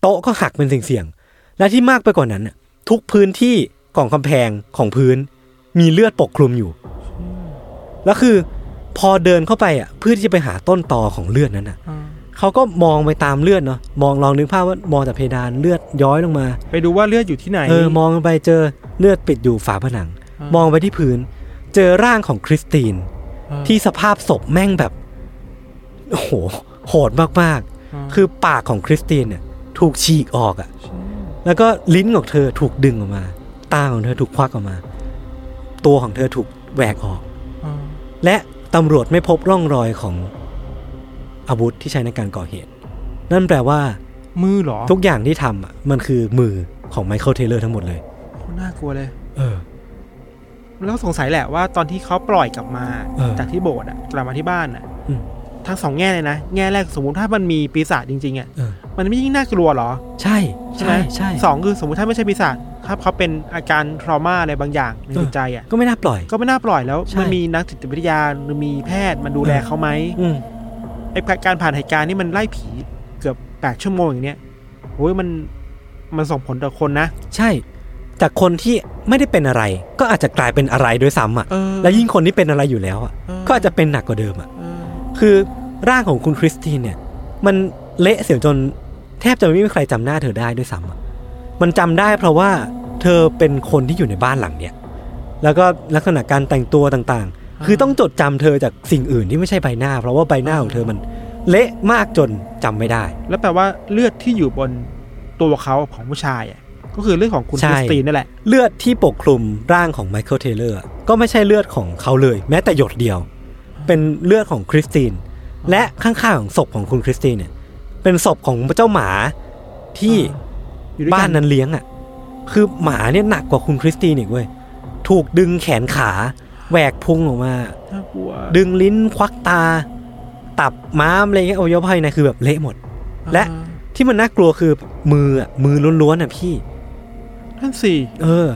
โต๊ะก็หักเป็นเสียงๆและที่มากไปกว่านั้นน่ะทุกพื้นที่ของกำแพงของพื้น มีเลือดปกคลุมอยู่ แล้วคือ พอเดินเข้าไปอะเพื่อที่จะไปหาต้นตอของเลือดนั้นอะเออเขาก็มองไปตามเลือดเนาะมองลองนึกภาพว่ามองจากเพดานเลือดย้อยลงมา ไปดูว่าเลือดอยู่ที่ไหนเออมองไปเจอเลือดปิดอยู่ฝาผนังอ่ามมองไปที่พื้น เจอร่างของคริสตินเออที่สภาพศพแม่งแบบโอ้โหโหดมากอืมๆคือปากของคริสตินเนี่ยถูกฉีกออกอะ่ะแล้วก็ลิ้นของเธอถูกดึงออกมา ตาของเธอถูกควักออกมา ตัวของเธอถูกแหวกออกเออและ ตำรวจไม่พบร่องรอยของอาวุธที่ใช้ในการก่อเหตุ นั่นแปลว่า มือเหรอ ทุกอย่างที่ทำอะมันคือมือของไมเคิลเทเลอร์ทั้งหมดเลยโคตรน่ากลัวเลย เออ แล้วสงสัยแหละว่าตอนที่เขาปล่อยกลับมาเออ จากที่โบสถ์อะกลับมาที่บ้านอะอืมทั้งสองแง่เลยนะ แง่แรกสมมุติถ้ามันมีปีศาจจริงๆอะเออ มันไม่ยิ่งน่ากลัวเหรอ ใช่ ใช่ไหมใช่ สองคือสมมติถ้าไม่ใช่ปีศาจ ถ้าเขาเป็นอาการทรมาอะไรบางอย่างในจิตใจอะก็ไม่น่าปล่อย ก็ไม่น่าปล่อยแล้วใช่มันมีนักจิตวิทยาหรือมีแพทย์มาดูแลเออเขาไหมอืมไอ้การผ่านเหตุการณ์นี่มันไล่ผีเกือบแปดชั่วโมงอย่างเนี้ยโอ้ยมันมันส่งผลต่อคนนะ ใช่จากคนที่ไม่ได้เป็นอะไร ก็อาจจะกลายเป็นอะไรด้วยซ้ำอะเออและยิ่งคนที่เป็นอะไรอยู่แล้วอะเออก็อาจจะเป็นหนักกว่าเดิมอะเออคือร่างของคุณคริสตินเนี่ย มันเละเสียจนแทบจะไม่มีใครจำหน้าเธอได้ด้วยซ้ำอะ มันจำได้เพราะว่าเธอเป็นคนที่อยู่ในบ้านหลังเนี่ยแล้วก็ลักษณะการแต่งตัวต่างๆ คือต้องจดจำเธอจากสิ่งอื่นที่ไม่ใช่ใบหน้า เพราะว่าใบหน้าของเธอมันเละมากจนจำไม่ได้ แล้วแปลว่าเลือดที่อยู่บนตัวเขาของผู้ชายอะก็คือเลือดของคุณใช่คริสตินนั่นั่นแหละ เลือดที่ปกคลุมร่างของไมเคิลเทเลอร์ก็ไม่ใช่เลือดของเขาเลย แม้แต่หยดเดียว เป็นเลือดของคริสตินและข้างๆของศพของคุณคริสตินเนี่ยเป็นศพของเจ้าหมาที่ อยู่ด้วยกับ้านนั้นเลี้ยงอะ คือหมาเนี่ยหนักกว่าคุณคริสตินอีกเว้ย ถูกดึงแขนขาแหวกพุงออกมา น่ากลัวดึงลิ้นควักตา ตับม้ามอะไรเงี้ยอวัยวะภายในคือแบบเละหมด และ อ่าที่มันน่ากลัวคือมืออะมือล้วนๆอะพี่ นั่นสิเออ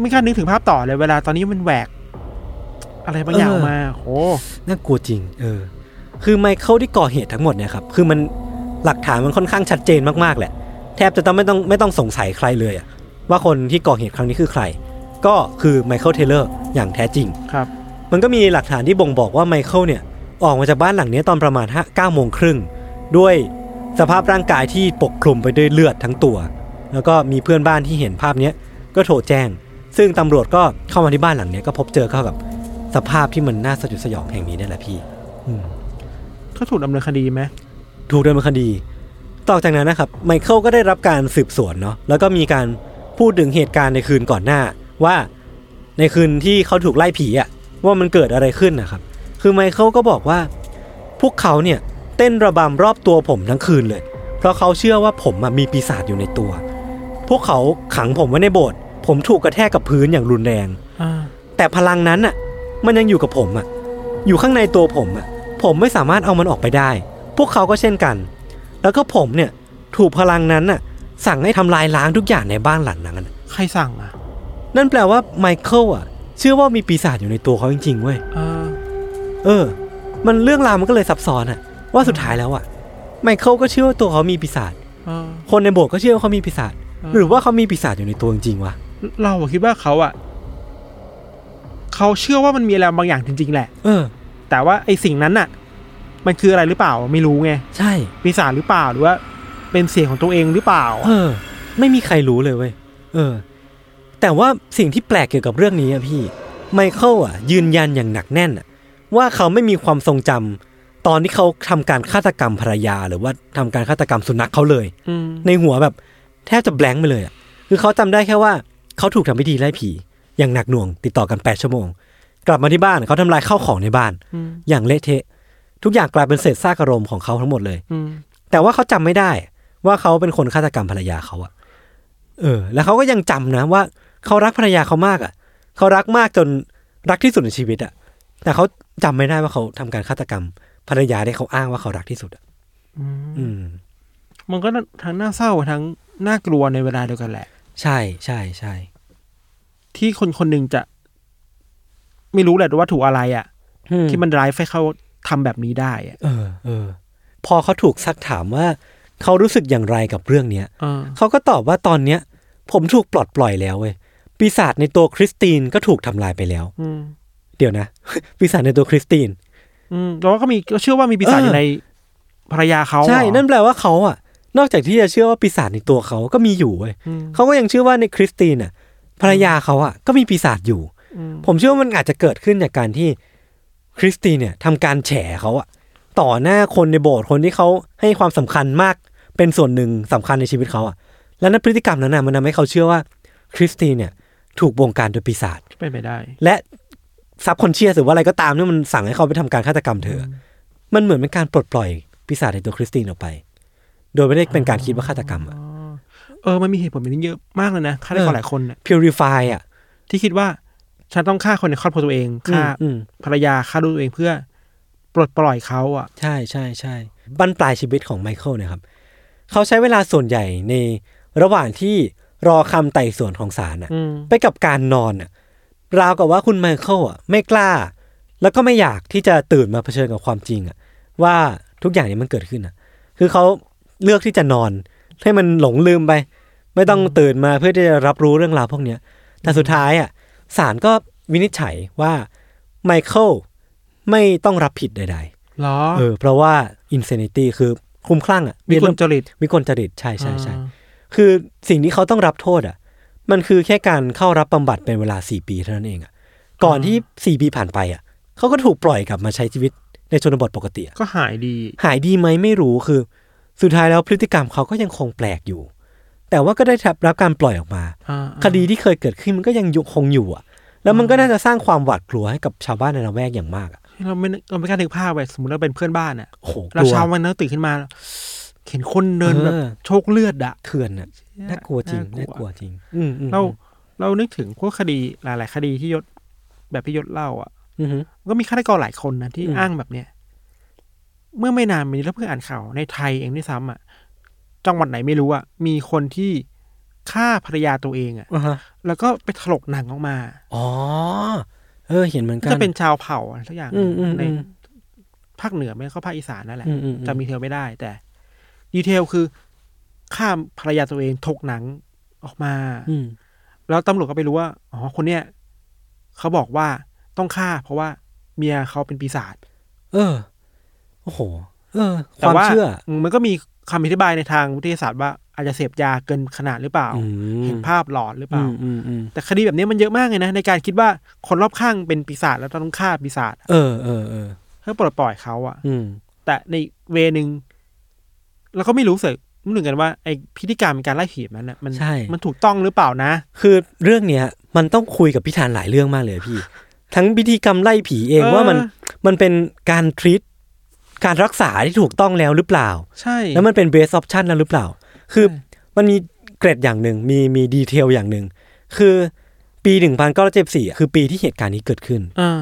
ไม่กล้านึกถึงภาพต่อเลยเวลาตอนนี้มันแหวก อะไรบางอย่างเออออกมาโหน่ากลัวจริง เออ คือไมเคิลที่ก่อเหตุทั้งหมดเนี่ยครับ คือมัน หลักฐานมันค่อนข้างชัดเจนมากๆแหละ แทบจะต้องไม่ต้องไม่ต้องสงสัยใครเลยอะว่าคนที่ก่อเหตุครั้งนี้คือใคร ก็คือไมเคิลเทเลอร์อย่างแท้จริงครับ มันก็มีหลักฐานที่บ่งบอกว่าไมเคิลเนี่ยออกมาจากบ้านหลังนี้ตอนประมาณห้าเก้าโมงครึ่งด้วยสภาพร่างกายที่ปกคลุมไปด้วยเลือดทั้งตัว แล้วก็มีเพื่อนบ้านที่เห็นภาพเนี้ยก็โทรแจ้ง ซึ่งตำรวจก็เข้ามาที่บ้านหลังเนี้ยก็พบเจอเข้ากับสภาพที่มันน่าสยดสยองแห่งนี้นี่แหละพี่อืมเขาถูกดำเนินคดีไหม ถูกดำเนินคดี ต่อจากนั้นนะครับไมเคิลก็ได้รับการสืบสวนเนาะแล้วก็มีการพูดถึงเหตุการณ์ในคืนก่อนหน้า ว่าในคืนที่เขาถูกไล่ผีอะว่ามันเกิดอะไรขึ้นนะครับ คือไมเคิลก็บอกว่า พวกเขาเนี่ยเต้นระบำรอบตัวผมทั้งคืนเลย เพราะเขาเชื่อว่าผมอะมีปีศาจอยู่ในตัว พวกเขาขังผมไว้ในโบสถ์ผมถูกกระแทกกับพื้นอย่างรุนแรงอ่าแต่พลังนั้นอะมันยังอยู่กับผมอะอยู่ข้างในตัวผมอะผมไม่สามารถเอามันออกไปได้ พวกเขาก็เช่นกัน แล้วก็ผมเนี่ยถูกพลังนั้นน่ะสั่งให้ทำลายล้างทุกอย่างในบ้านหลังนั้นใครสั่งอะ นั่นแปลว่าไมเคิลอะ เชื่อว่ามีปีศาจอยู่ในตัวเขาจริงๆเว้ยอ่าเออ มันเรื่องราวมันก็เลยซับซ้อนอะ ว่าสุดท้ายแล้วอะ ไมเคิลก็เชื่อว่าตัวเขามีปีศาจอ่าคนในโบสถ์ก็เชื่อว่าเขามีปีศาจอ่าหรือว่าเขามีปีศาจอยู่ในตัวจริงๆวะเราอะคิดว่าเขาอะเขาเชื่อว่ามันมีอะไรบางอย่างจริง ๆ แหละ เออ แต่ว่าไอ้สิ่งนั้นน่ะ มันคืออะไรหรือเปล่าไม่รู้ไงใช่ปีศาจหรือเปล่าหรือว่าเป็นเสียงของตัวเองหรือเปล่า เออ ไม่มีใครรู้เลยเว้ยเออ แต่ว่าสิ่งที่แปลกเกี่ยวกับเรื่องนี้อะพี่ไมเคิลอะ ยืนยันอย่างหนักแน่นอะว่าเขาไม่มีความทรงจำตอนที่เขาทำการฆาตกรรมภรรยา หรือว่าทำการฆาตกรรมสุนัขเขาเลยอืมในหัวแบบแทบจะแบงค์ไปเลยอะคือเขาจำได้แค่ว่าเขาถูกทำพิธีไล่ผี อย่างหนักหน่วง ติดต่อกันแปดชั่วโมง กลับมาที่บ้านเขาทำลายข้าวของในบ้านอืมอย่างเละเทะ ทุกอย่างกลายเป็นเศษซากอารมณ์ของเขาทั้งหมดเลยอืมแต่ว่าเขาจำไม่ได้ ว่าเขาเป็นคนฆาตกรรมภรรยาเขาอะเออ แล้วเขาก็ยังจำนะว่าเขารักภรรยาเขามากอะเขารักมากจนรักที่สุดในชีวิตอะแต่เขาจำไม่ได้ว่าเขาทำการฆาตกรรมภรรยาที่เขาอ้างว่าเขารักที่สุดอะอืม มันก็ทั้งน่าเศร้าทั้งน่ากลัวในเวลาเดียวกันแหละ ใช่ใช่ใช่ที่คนคนหนึ่งจะ ไม่รู้แหละว่าถูกอะไรอะอืที่มันร้ายให้เขา ทำแบบนี้ได้อะเออเออ พอเขาถูกซักถามว่าเขารู้สึกอย่างไรกับเรื่องเนี้ยเออเขาก็ตอบว่าตอนเนี้ย ผมถูกปลดปล่อยแล้วเว้ยปีศาจในตัวคริสตินก็ถูกทำลายไปแล้วอืมเดี๋ยวนะปีศาจในตัวคริสติน อืมแล้วก็มีก็เชื่อว่ามีปีศาจเออออยู่ในภรรยาเขาใช่เหรอนั่นแปลว่าเขาอะนอกจากที่จะเชื่อว่าปีศาจในตัวเขาก็มีอยู่เว้ยอืมเขาก็ยังเชื่อว่าในคริสตินน่ะภรรยาเขาอะก็มีปีศาจอยู่อืมผมเชื่อว่ามันอาจจะเกิดขึ้นจากการที่ คริสตินเนี่ยทำการแฉเขาอะต่อหน้าคนในโบสถ์คนที่เขาให้ความสำคัญมากเป็นส่วนหนึ่งสำคัญในชีวิตเขาอะแล้วนั่นพฤติกรรมนั้นน่ะมันทำให้เขาเชื่อว่าคริสตินเนี่ยถูกบงการโดยปีศาจเป็นไปได้ และซับคอนเชียสหรือว่าอะไรก็ตามที่มันสั่งให้เขาไปทำการฆาตกรรมเธออมันเหมือนเป็นการปลดปล่อยปีศาจในตัวคริสตินออกไป โดยไม่ได้เป็นการคิดว่าฆาตกรรมอะเออมันมีเหตุผลแบบนี้เยอะมากเลยนะฆ่าได้เอคอนหลายคนน่ะ purify อะที่คิดว่า ฉันต้องฆ่าคนในครอบครัวตัวเองฆ่าอืมภรรยาฆ่าลูกตัวเองเพื่อปลดปล่อยเขาอะ ใช่ใช่ใช่บั้นปลายชีวิตของไมเคิลเนะครับ เขาใช้เวลาส่วนใหญ่ในระหว่างที่รอคำไต่สวนของศาลอะอืมไปกับการนอนอะ ราวกับว่าคุณไมเคิลอะไม่กล้า แล้วก็ไม่อยากที่จะตื่นมาเผชิญกับความจริงอะ ว่าทุกอย่างนี้มันเกิดขึ้นอะ คือเขาเลือกที่จะนอน ให้มันหลงลืมไป ไม่ต้องตื่นมาเพื่อที่จะรับรู้เรื่องราวพวกเนี้ยแต่สุดท้ายอะ ศาลก็วินิจฉัยว่าไมเคิลไม่ต้องรับผิดใดๆเหรอเออเพราะว่า insanity คือคลุ้มคลั่งอะมีคนจริตวิกลจริตใช่ใช่ใช่อ่าคือสิ่งที่เขาต้องรับโทษอะ มันคือแค่การเข้ารับบำบัดเป็นเวลาสี่ปีเท่านั้นเองอะ ก่อนที่สี่ปีผ่านไปอะเขาก็ถูกปล่อยกลับมาใช้ชีวิตในชนบทปกติอะก็หายดี หายดีไหมไม่รู้คือ สุดท้ายแล้วพฤติกรรมเขาก็ยังคงแปลกอยู่ แต่ว่าก็ได้รับการปล่อยออกมาอ่าคดีที่เคยเกิดขึ้นมันก็ยังอยู่คงอยู่อะ แล้วมันก็น่าจะสร้างความหวาดกลัวให้กับชาวบ้านในละแวกอย่างมากอะเราไม่เราไม่กล้านึกภาพไปสมมติเราเป็นเพื่อนบ้านอะโอ้โหกเราลัวเช้าวันนั้นตื่นขึ้นมาเห็นคนเดินแบบเออโชคเลือดอะเถื่อนอะน่ากลัวจริงน่ากลัวน่ากลัวจริง อืมอืมเราเรานึกถึงพวกคดีหลาย ๆ คดีที่ยศแบบที่ยศเล่าอะอือฮึก็มีฆาตกรหลายคนนะที่อืมอ้างแบบเนี้ยเมื่อไม่นานมานี้แล้วเพิ่งอ่านข่าวในไทยเองด้วยซ้ำอะ จังหวัดไหนไม่รู้อะมีคนที่ฆ่าภรรยาตัวเองอะอ่าฮะแล้วก็ไปถลกหนังออกมา อ๋อ เออ เห็นเหมือนกัน จะเป็นชาวเผ่าอะไรสักอย่างอืมอืมในอืมภาคเหนือไม่ก็ภาคอีสานนั่นแหละอืมอืมอืมจำดีเทลไม่ได้ แต่ ดีเทลคือฆ่าภรรยาตัวเองถกหนังออกมา อืมแล้วตำรวจก็ไปรู้ว่า อ๋อ คนเนี้ยเขาบอกว่าต้องฆ่า เพราะว่าเมียเขาเป็นปีศาจ เออ โอ้โห เออคแต่วามว่าเชื่อ มันก็มีคำอธิบายในทางวิทยาศาสตร์ว่าอาจจะเสพยาเกินขนาดหรือเปล่าอืมเห็นภาพหลอนหรือเปอืล่ามอืมอืมแต่คดีแบบนี้มันเยอะมากเลยนะ ในการคิดว่าคนรอบข้างเป็นปีศาจแล้วต้องฆ่าปีศาจ เออเออเออเพื่อปลดปล่อยเขาอะอืมแต่ในแง่นึงเราก็ไม่รู้สึกไม่รู้เหมือนกันว่าไอ้พิธีการในการไล่ผีแบบนั้นน่ะมันใช่มันถูกต้องหรือเปล่านะ คือเรื่องเนี้ยมันต้องคุยกับพี่ธานหลายเรื่องมากเลยพี่ ทั้งพิธีกรรมไล่ผีเองเออว่ามันมันเป็นการ treat การรักษาที่ถูกต้องแล้วหรือเปล่า ใช่ แล้วมันเป็น best option แล้วหรือเปล่า คือมันมีเกร็ดอย่างหนึ่งมีมี detail อย่างหนึ่งคือปีหนึ่งพันเก้าร้อยเจ็ดสี่คือปีที่เหตุการณ์นี้เกิดขึ้นอ่า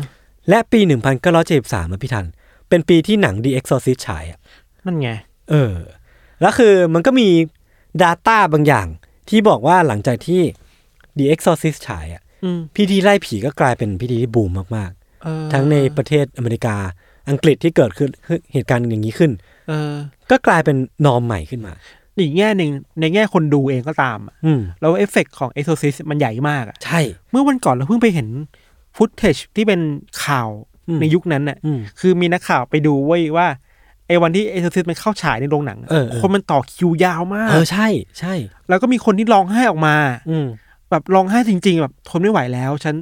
และปีหนึ่งพันเก้าร้อยเจ็ดสามพี่ทัน เป็นปีที่หนัง The Exorcist ฉายอะนั่นไง เออ แล้วคือมันก็มี Data บางอย่างที่บอกว่าหลังจากที่ The Exorcist ฉายอะอืมพิธีไล่ผีก็กลายเป็นพิธีที่บูมมากเออๆทั้งในประเทศอเมริกา อังกฤษที่เกิดขึ้นเหตุการณ์อย่างนี้ขึ้นเออก็กลายเป็นนอมใหม่ขึ้นมาอีกแง่หนึ่งในแง่คนดูเองก็ตามอะอืมแล้วเอฟเฟกต์ของ Exorcist มันใหญ่มากอะใช่ เมื่อวันก่อนเราเพิ่งไปเห็น footage ที่เป็นข่าวอืมในยุคนั้นน่ะอืมคือมีนักข่าวไปดูเว้ยว่าไอ้วันที่เอ r ซิสมันเข้าฉายในโรงหนังอะเออเออคนมันต่อคิวยาวมาก เออใช่ใช่ แล้วก็มีคนที่ร้องไห้ออกมา อืมแบบร้องไห้จริง ๆ แบบทนไม่ไหวแล้ว ฉัน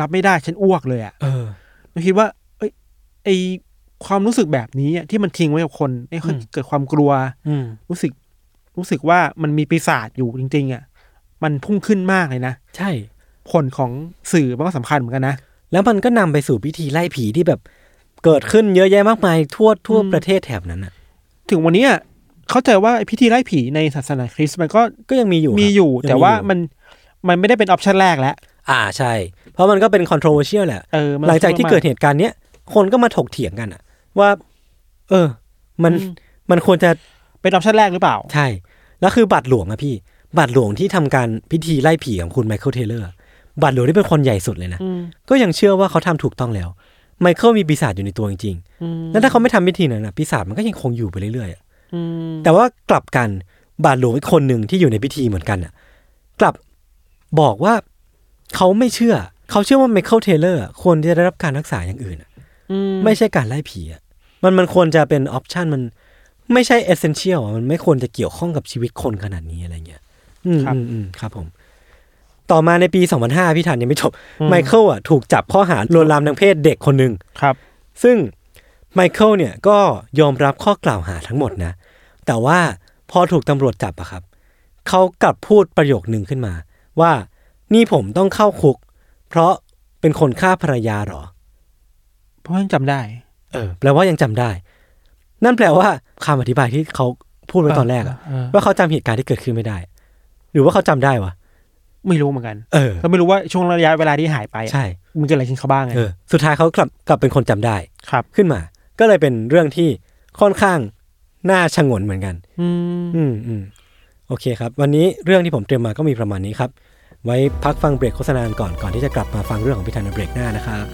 รับไม่ได้ฉันอ้วกเลยอะเออเราคิดว่าเอ้ย ไอความรู้สึกแบบนี้อะที่มันทิ้งไว้กับคนไอ้คนอืมเกิดความกลัวอืมรู้สึกรู้สึกว่ามันมีปีศาจอยู่จริง ๆอะมันพุ่งขึ้นมากเลยนะ ใช่ ผลของสื่อมันก็สำคัญเหมือนกันนะ แล้วมันก็นำไปสู่พิธีไล่ผีที่แบบเกิดขึ้นเยอะแยะมากมายทั่วทั่วอืมประเทศแถบนั้นอะ ถึงวันเนี้ยเข้าใจว่าไอ้พิธีไล่ผีในศาสนาคริสต์มันก็ก็ยังมีอยู่มีครับอยู่งแต่ว่าอยู่มันมันไม่ได้เป็นออปชันแรกแล้ว อ่าใช่ เพราะมันก็เป็น controversial แหละเออมันหลังจากที่มันเกิดเหตุการณ์เนี้ย คนก็มาถกเถียงกันอะว่า เออ มันอืมมันควรจะเป็น option แรกหรือเปล่า ใช่ แล้วคือบัตรหลวงอะพี่ บัตรหลวงที่ทำการพิธีไล่ผีของคุณไมเคิลเทเลอร์ บาทหลวงที่เป็นคนใหญ่สุดเลยนะอืมก็ยังเชื่อว่าเขาทำถูกต้องแล้ว ไมเคิลมีปีศาจอยู่ในตัวจริงอืมๆแล้วถ้าเขาไม่ทำพิธีนั้นนะปีศาจมันก็ยังคงอยู่ไปเรื่อยๆอะอืมแต่ว่ากลับกันบาทหลวงอีกคนหนึ่งที่อยู่ในพิธีเหมือนกันอะ กลับบอกว่าเขาไม่เชื่อ เขาเชื่อว่าไมเคิลเทเลอร์ควรจะได้รับการรักษาอย่างอื่นอะอืม ไม่ใช่การไล่ผีอะมันมันควรจะเป็น option มันไม่ใช่ essential มันไม่ควรจะเกี่ยวข้องกับชีวิตคนขนาดนี้อะไรเงี้ยอืมอืมอืมครับผม ต่อมาในปี 2005 พี่ทันยังไม่จบไมเคิลอะถูกจับข้อหาลวนลามทางเพศเด็กคนหนึ่งครับ ซึ่งไมเคิลเนี่ยก็ยอมรับข้อกล่าวหาทั้งหมดนะ แต่ว่าพอถูกตำรวจจับอะครับ เขากลับพูดประโยคหนึ่งขึ้นมา ว่านี่ผมต้องเข้าคุก เพราะเป็นคนฆ่าภรรยาเหรอ เพราะยังจำได้ เออ แปลว่ายังจำได้ นั่นแปลว่าคำอธิบายที่เขาพูดไว้ตอนแรกอะเออว่าเขาจำเหตุการณ์ที่เกิดขึ้นไม่ได้ หรือว่าเขาจำได้วะไม่รู้เหมือนกัน เออก็ไม่รู้ว่าช่วงระยะเวลาที่หายไปอะใช่ มันเกิดอะไรขึ้นเขาบ้างไงเออสุดท้ายเขากลับกลับเป็นคนจำได้ ครับ ขึ้นมา ก็เลยเป็นเรื่องที่ค่อนข้างน่าชงนเหมือนกันอืมอืม อืม โอเคครับ วันนี้เรื่องที่ผมเตรียมมาก็มีประมาณนี้ครับ ไว้พักฟังเบรกโฆษณาก่อนก่อนที่จะกลับมาฟังเรื่องของพิธันในเบรกหน้านะครับ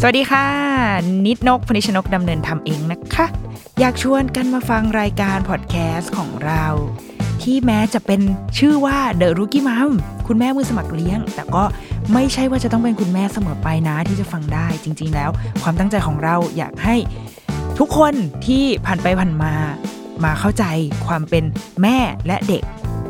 สวัสดีค่ะ นิดนกพนิชนกดำเนินทำเองนะคะ อยากชวนกันมาฟังรายการพอดแคสต์ของเรา ที่แม้จะเป็นชื่อว่า The Rookie Mom คุณแม่มือสมัครเลี้ยง แต่ก็ไม่ใช่ว่าจะต้องเป็นคุณแม่เสมอไปนะที่จะฟังได้จริง ๆ แล้ว ความตั้งใจของเราอยากให้ทุกคนที่ผ่านไปผ่านมา มาเข้าใจความเป็นแม่และเด็ก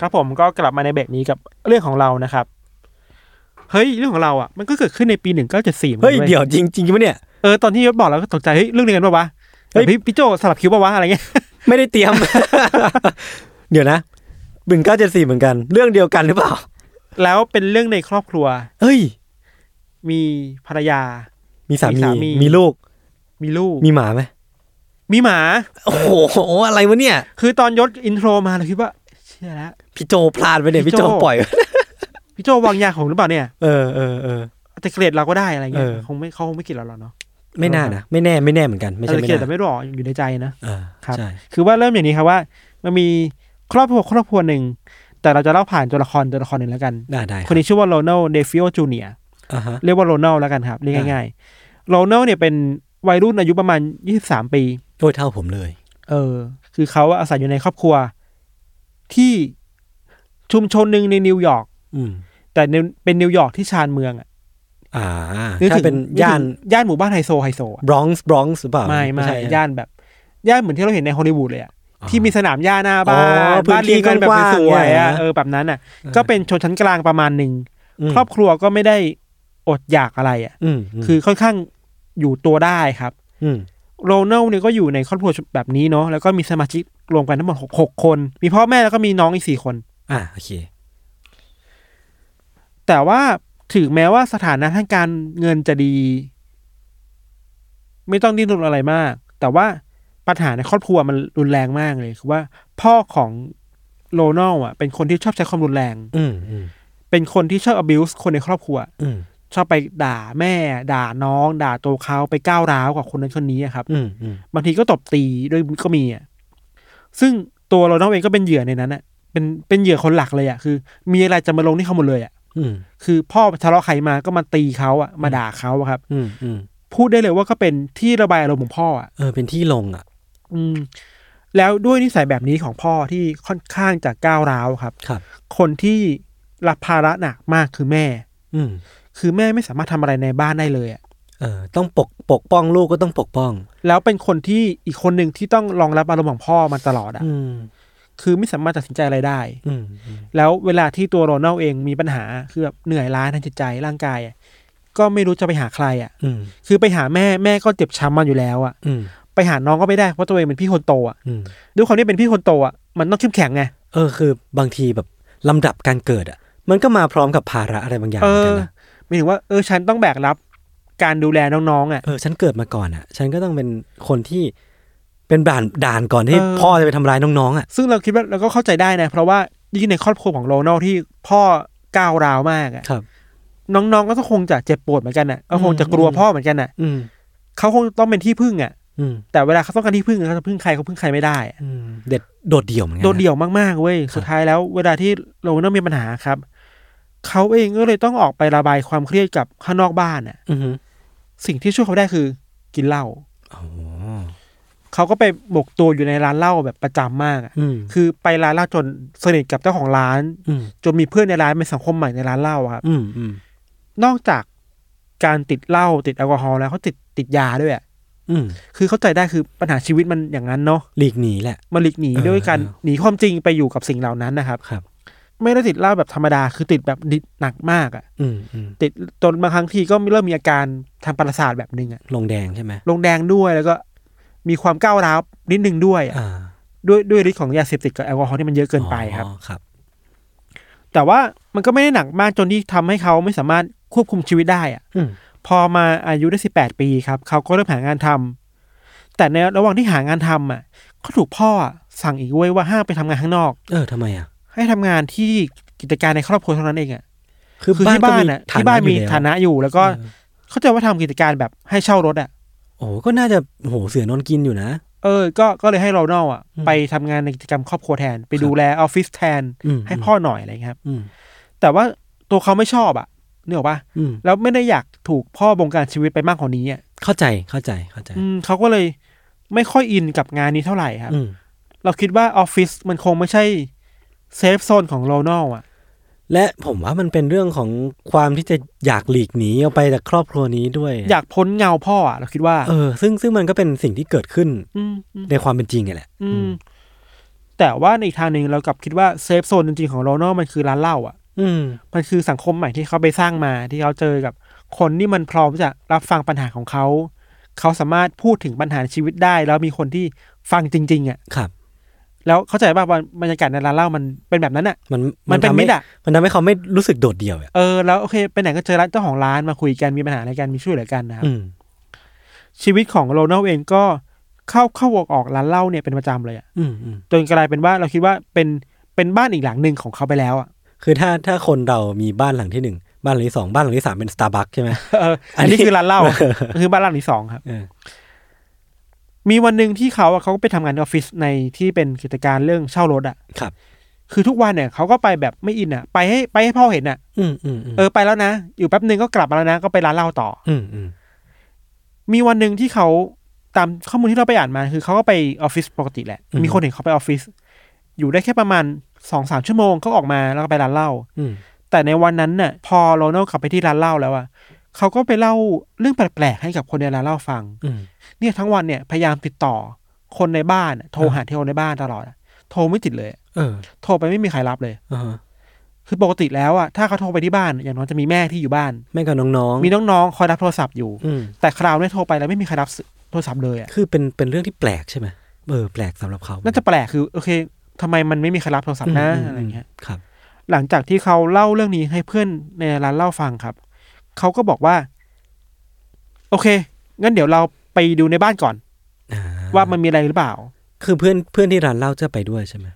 ครับผมก็กลับมาในเบรกนี้กับเรื่องของเรานะครับ เฮ้ยเรื่องของเราอะมันก็เกิดขึ้นในปีหนึ่งเก้าเจ็ดสี่เฮ้ยเดี๋ยวจริงจริงปะเนี่ยเออตอนที่ยศบอกเราก็ตกใจเฮ้ยเรื่องเดียวกันปะวะเฮ้ยแบบพี่พี่โจสลับคิวปะวะอะไรเงี้ยไม่ได้เตรียม เดี๋ยวนะบึงเก้าเจ็ดสี่เหมือนกัน เรื่องเดียวกันหรือเปล่า แล้วเป็นเรื่องในครอบครัว เฮ้ย มีภรรยา มีสามีมีสามีมีลูก มีลูกมีหมาไหมมีหมา โอ้โหอะไรวะเนี่ย คือตอนยศ intro มาเราคิดว่า เชื่อแล้ว พี่โจพลาดไปเนี่ยพี่พี่โจโจปล่อย พี่โจวางยาของหรือเปล่าเนี่ย เออเออเออแต่เกลียดเราก็ได้อะไรเงี้ยเออคงไม่เขาคงไม่เกลียดเราหรอกเนาะไม่น่านะไม่แน่ไม่แน่เหมือนกันไม่เอใช่อไม่เกลียดน่าแต่ไม่รู้อยู่ในใจนะเออครับใช่คือว่าเริ่มอย่างนี้ครับว่า มันมีครอบครัวครอบครัวหนึ่งแต่เราจะเล่าผ่านตัวละครตัวละครหนึ่งแล้วกันได้ได้คนนี้ชื่อว่าโรนัลเดฟิโอจูเนียอ่าฮะเรียกว่าโรนัลแล้วกันครับเรียกง่ายๆโรนัลเนี่ยเป็นวัยรุ่นอายุประมาณยี่สิบสามปีโอ้ยเท่าผมเลย เออ คือเขาอาศัยอยู่ในครอบครัวที่ ชุมชนหนึ่งในนิวยอร์กอืมแต่ในเป็นนิวยอร์กที่ชานเมืองอะอ่านึกถ้าถึงเป็นย่านกถึงย่านหมู่บ้านไฮโซไฮโซอะบรอนซ์บรอนซ์หรือเปล่าไม่ไม่ใช่ย่านแบบย่านเหมือนที่เราเห็นในฮอลลีวูดเลยอะอ๋อที่มีสนามหญ้าหน้าบ้านอ๋อพื้นบ้านเรียงกันแบบที่กว้างๆสวยๆอะเนี่ยนะเออแบบนั้นอะ ก็เป็นชนชั้นกลางประมาณหนึ่งมครอบครัวก็ไม่ได้อดอยากอะไรอะอืมมคือค่อนข้างอยู่ตัวได้ครับอืมโรนัลเนี่ยก็อยู่ในครอบครัวแบบนี้เนาะแล้วก็มีสมาชิกรวมกันทั้งหมดหกหกคน มีพ่อแม่แล้วก็มีน้องอีกสี่คน อ่าโอเค แต่ว่าถึงแม้ว่าสถานะทางการเงินจะดี ไม่ต้องดิ้นรนอะไรมาก แต่ว่าปัญหาในครอบครัวมันรุนแรงมากเลย คือว่าพ่อของโรนัลอะ เป็นคนที่ชอบใช้ความรุนแรง อืมอืมเป็นคนที่ชอบ abuse คนในครอบครัว อืมชอบไปด่าแม่ ด่าน้อง ด่าตัวเขาไปก้าวร้าวกับคนนั้นคนนี้อะครับอืมอืมบางทีก็ตบตีด้วยก็มีอะซึ่งตัวโรนัลเองก็เป็นเหยื่อในนั้นอะ เป็นเป็นเหยื่อคนหลักเลยอะคือ มีอะไรจะมาลงที่เขาหมดเลยอะอืมคือพ่อทะเลาะใครมาก็มาตีเขาอะมาด่าเขาอะครับ อืมอืมพูดได้เลยว่าก็เป็นที่ระบายอารมณ์ของพ่ออะเออเป็นที่ลงอะ อืม แล้วด้วยนิสัยแบบนี้ของพ่อที่ค่อนข้างจะก้าวร้าวครับ ครับ คนที่รับภาระหนักมากคือแม่ อืมคือแม่ไม่สามารถทำอะไรในบ้านได้เลยอะเออต้องปกปกป้องลูกก็ต้องปกป้อง แล้วเป็นคนที่อีกคนหนึ่งที่ต้องรองรับอารมณ์ของพ่อมาตลอดอะอืม คือไม่สามารถตัดสินใจอะไรได้อืมอืมแล้วเวลาที่ตัวโรนัลเองมีปัญหาคือแบบเหนื่อยล้าทางจิตใจร่างกายอะก็ไม่รู้จะไปหาใครอะอืมคือไปหาแม่แม่ก็เจ็บช้ำมาอยู่แล้วอะอืมไปหาน้องก็ไม่ได้เพราะตัวเองเป็นพี่คนโตอะอืมด้วยความที่เป็นพี่คนโตอะมันต้องเข้มแข็งไงเออคือบางทีแบบลำดับการเกิดอะ มันก็มาพร้อมกับภาระอะไรบางอย่างเอเหมือนอกันนะหมายถึงว่าเออฉันต้องแบกรับการดูแลน้องๆอะเออฉันเกิดมาก่อนอะ ฉันก็ต้องเป็นคนที่ เป็นด่านด่านก่อนที่เออพ่อจะไปทำร้ายน้องๆอะซึ่งเราคิดว่าเราก็เข้าใจได้นะ เพราะว่ายิ่งในครอบครัวของโรนัลที่พ่อก้าวร้าวมากอะครับ น้องๆก็ต้องคงจะเจ็บปวดเหมือนกันอะก็คงจะกลัวพ่อเหมือนกันอะ อืมเขาคงต้องเป็นที่พึ่งอะอืมแต่เวลาเขาต้องการที่พึ่งเขาจะพึ่งใครเขาพึ่งใครไม่ได้อะอืมเด็ดโดดเดี่ยวเหมือนกันนะโดดเดี่ยวมากๆเว้ยสุดท้ายแล้ว เวลาที่โรนัลมีปัญหาครับเขาเองก็เลยต้องออกไประบายความเครียดกับข้างนอกบ้านอะอือฮึสิ่งที่ช่วยเขาได้คือกินเหล้าอ๋อ เขาก็ไปหมกตัวอยู่ในร้านเหล้าแบบประจำมากอะอืม คือไปร้านเหล้าจนสนิทกับเจ้าของร้าน อืมจนมีเพื่อนในร้านเป็นสังคมใหม่ในร้านเหล้าอะครับ อืมอืมนอกจากการติดเหล้าติดแอลกอฮอล์แล้วเขาติดติดยาด้วยอะอืมคือเข้าใจได้คือปัญหาชีวิตมันอย่างนั้นเนาะหลีกหนีแหละ มันหลีกหนีเออด้วยการเออ หนีความจริงไปอยู่กับสิ่งเหล่านั้นนะครับ ครับ ไม่ได้ติดเหล้าแบบธรรมดาคือติดแบบดิหนักมากอะอืมอืมติดจนบางครั้งทีก็เริ่มมีอาการทางประสาทแบบหนึ่งอะลงแดงใช่ไหมลงแดงด้วยแล้วก็ มีความก้าวร้าวนิดนึงด้วยอะอ่าด้วยด้วยฤทธิ์ของยาเสพติดกับแอลกอฮอล์ที่มันเยอะเกินไปครับอ๋อครับ แต่ว่ามันก็ไม่ได้หนักมากจนที่ทำให้เขาไม่สามารถควบคุมชีวิตได้อะอืมพอมาอายุได้สิบแปดปีครับ เขาก็เริ่มหางานทำแต่ในระหว่างที่หางานทำอะเขาถูกพ่ออะสั่งอีกเว้ยว่าห้ามไปทำงานข้างนอก เออทำไมอะ ให้ทำงานที่กิจการในครอบครัวเท่านั้นเองอะคือคือที่บ้านอะก็ที่บ้านมีอยู่แล้วฐานะอยู่แล้วก็เออเข้าใจว่าทำกิจการแบบให้เช่ารถอะ โอ้ก็น่าจะโหเสือนอนกินอยู่นะ เออ ก็ก็เลยให้โรนัลอะอืมไปทำงานในกิจการครอบครัวแทน ไปครับดูแลออฟฟิศแทน อืม ให้พ่อหน่อยอะไรเงี้ยครับ อืม แต่ว่าตัวเขาไม่ชอบอะนึกออกปะอืม แล้วไม่ได้อยากถูกพ่อบงการชีวิตไปมากกว่านี้อะเข้าใจเข้าใจเข้าใจ อืมเขาก็เลยไม่ค่อยอินกับงานนี้เท่าไหร่ครับ อืม เราคิดว่าออฟฟิศมันคงไม่ใช่ safe zone ของโรนัลอะ และผมว่ามันเป็นเรื่องของความที่จะอยากหลีกหนีออกไปจากครอบครัวนี้ด้วย อยากพ้นเงาพ่ออะเราคิดว่า เออ ซึ่งซึ่งมันก็เป็นสิ่งที่เกิดขึ้นอืมอืมในความเป็นจริงไงแหละอืมแต่ว่าในอีกทางหนึ่งเรากลับคิดว่าเซฟโซนจริงๆของโรนัลมันคือร้านเหล้าอะ อืม มันคือสังคมใหม่ที่เขาไปสร้างมาที่เขาเจอกับคนที่มันพร้อมจะรับฟังปัญหาของเขา เขาสามารถพูดถึงปัญหาในชีวิตได้ แล้วมีคนที่ฟังจริง ๆอะครับ แล้วเข้าใจว่าบรรยากาศในร้านเหล้ามันเป็นแบบนั้นอะมันมันเป็นทำให้มิตรอะมันทำให้เขาไม่รู้สึกโดดเดี่ยวอะเออแล้วโอเคไปไหนก็เจอร้านเจ้าของร้านมาคุยกันมีปัญหาอะไรกันมีช่วยเหลือกันนะครับอืมชีวิตของโรนัลเองก็เข้าเข้าออกออกร้านเหล้าเนี่ยเป็นประจำเลยอะอืมอืมจนกลายเป็นว่าเราคิดว่าเป็นเป็นบ้านอีกหลังหนึ่งของเขาไปแล้วอะคือถ้าถ้าคนเรามีบ้านหลังที่หนึ่งบ้านหลังที่สองบ้านหลังที่สามเป็นสตาร์บัคใช่ไหมเอออัอันนนี้นี้คือร้านเหล้าคือบ้านหลังที่สองครับเออ มีวันหนึ่งที่เขาอะเขาก็ไปทำงานในออฟฟิศในที่เป็นกิจการเรื่องเช่ารถอะครับ คือทุกวันเนี่ยเขาก็ไปแบบไม่อินอะไปให้ไปให้พ่อเห็นอะอืมอืมอืมเออไปแล้วนะ อยู่แป๊บหนึ่งก็กลับมาแล้วนะก็ไปร้านเหล้าต่อ อืมอืมมีวันหนึ่งที่เขาตามข้อมูลที่เราไปอ่านมา คือเขาก็ไปออฟฟิศปกติแหละ มีคนเห็นเขาไปออฟฟิศอยู่ได้แค่ประมาณสองสามชั่วโมงก็ออกมาแล้วก็ไปร้านเหล้าอืมแต่ในวันนั้นน่ะ พอโรนัลกลับไปที่ร้านเหล้าแล้วอะ เขาก็ไปเล่าเรื่องแปลกๆให้กับคนในร้านเหล้าฟังอืมเนี่ยทั้งวันเนี่ยพยายามติดต่อคนในบ้านอะโทรหาเทลในบ้านตลอดอะโทรไม่ติดเลย เออ โทรไปไม่มีใครรับเลยอ่าฮะคือปกติแล้วอะถ้าเขาโทรไปที่บ้าน อย่างน้อยจะมีแม่ที่อยู่บ้าน แม่กับน้องๆ มีน้องๆ คอยรับโทรศัพท์อยู่อืมแต่คราวเนี้ยโทรไปแล้วไม่มีใครรับโทรศัพท์เลยอะคือเป็นเป็นเรื่องที่แปลกใช่ไหมเออแปลกสำหรับเขาน่าจะแปลกคือโอเคทำไมมันไม่มีใครรับโทรศัพท์นะมมอะไรเงี้ยครับ หลังจากที่เขาเล่าเรื่องนี้ให้เพื่อนในร้านเล่าฟังครับ เขาก็บอกว่า โอเค งั้นเดี๋ยวเราไปดูในบ้านก่อนอ่าว่ามันมีอะไรหรือเปล่า คือเพื่อนเพื่อนที่ร้านเหล้าจะไปด้วยใช่ไหม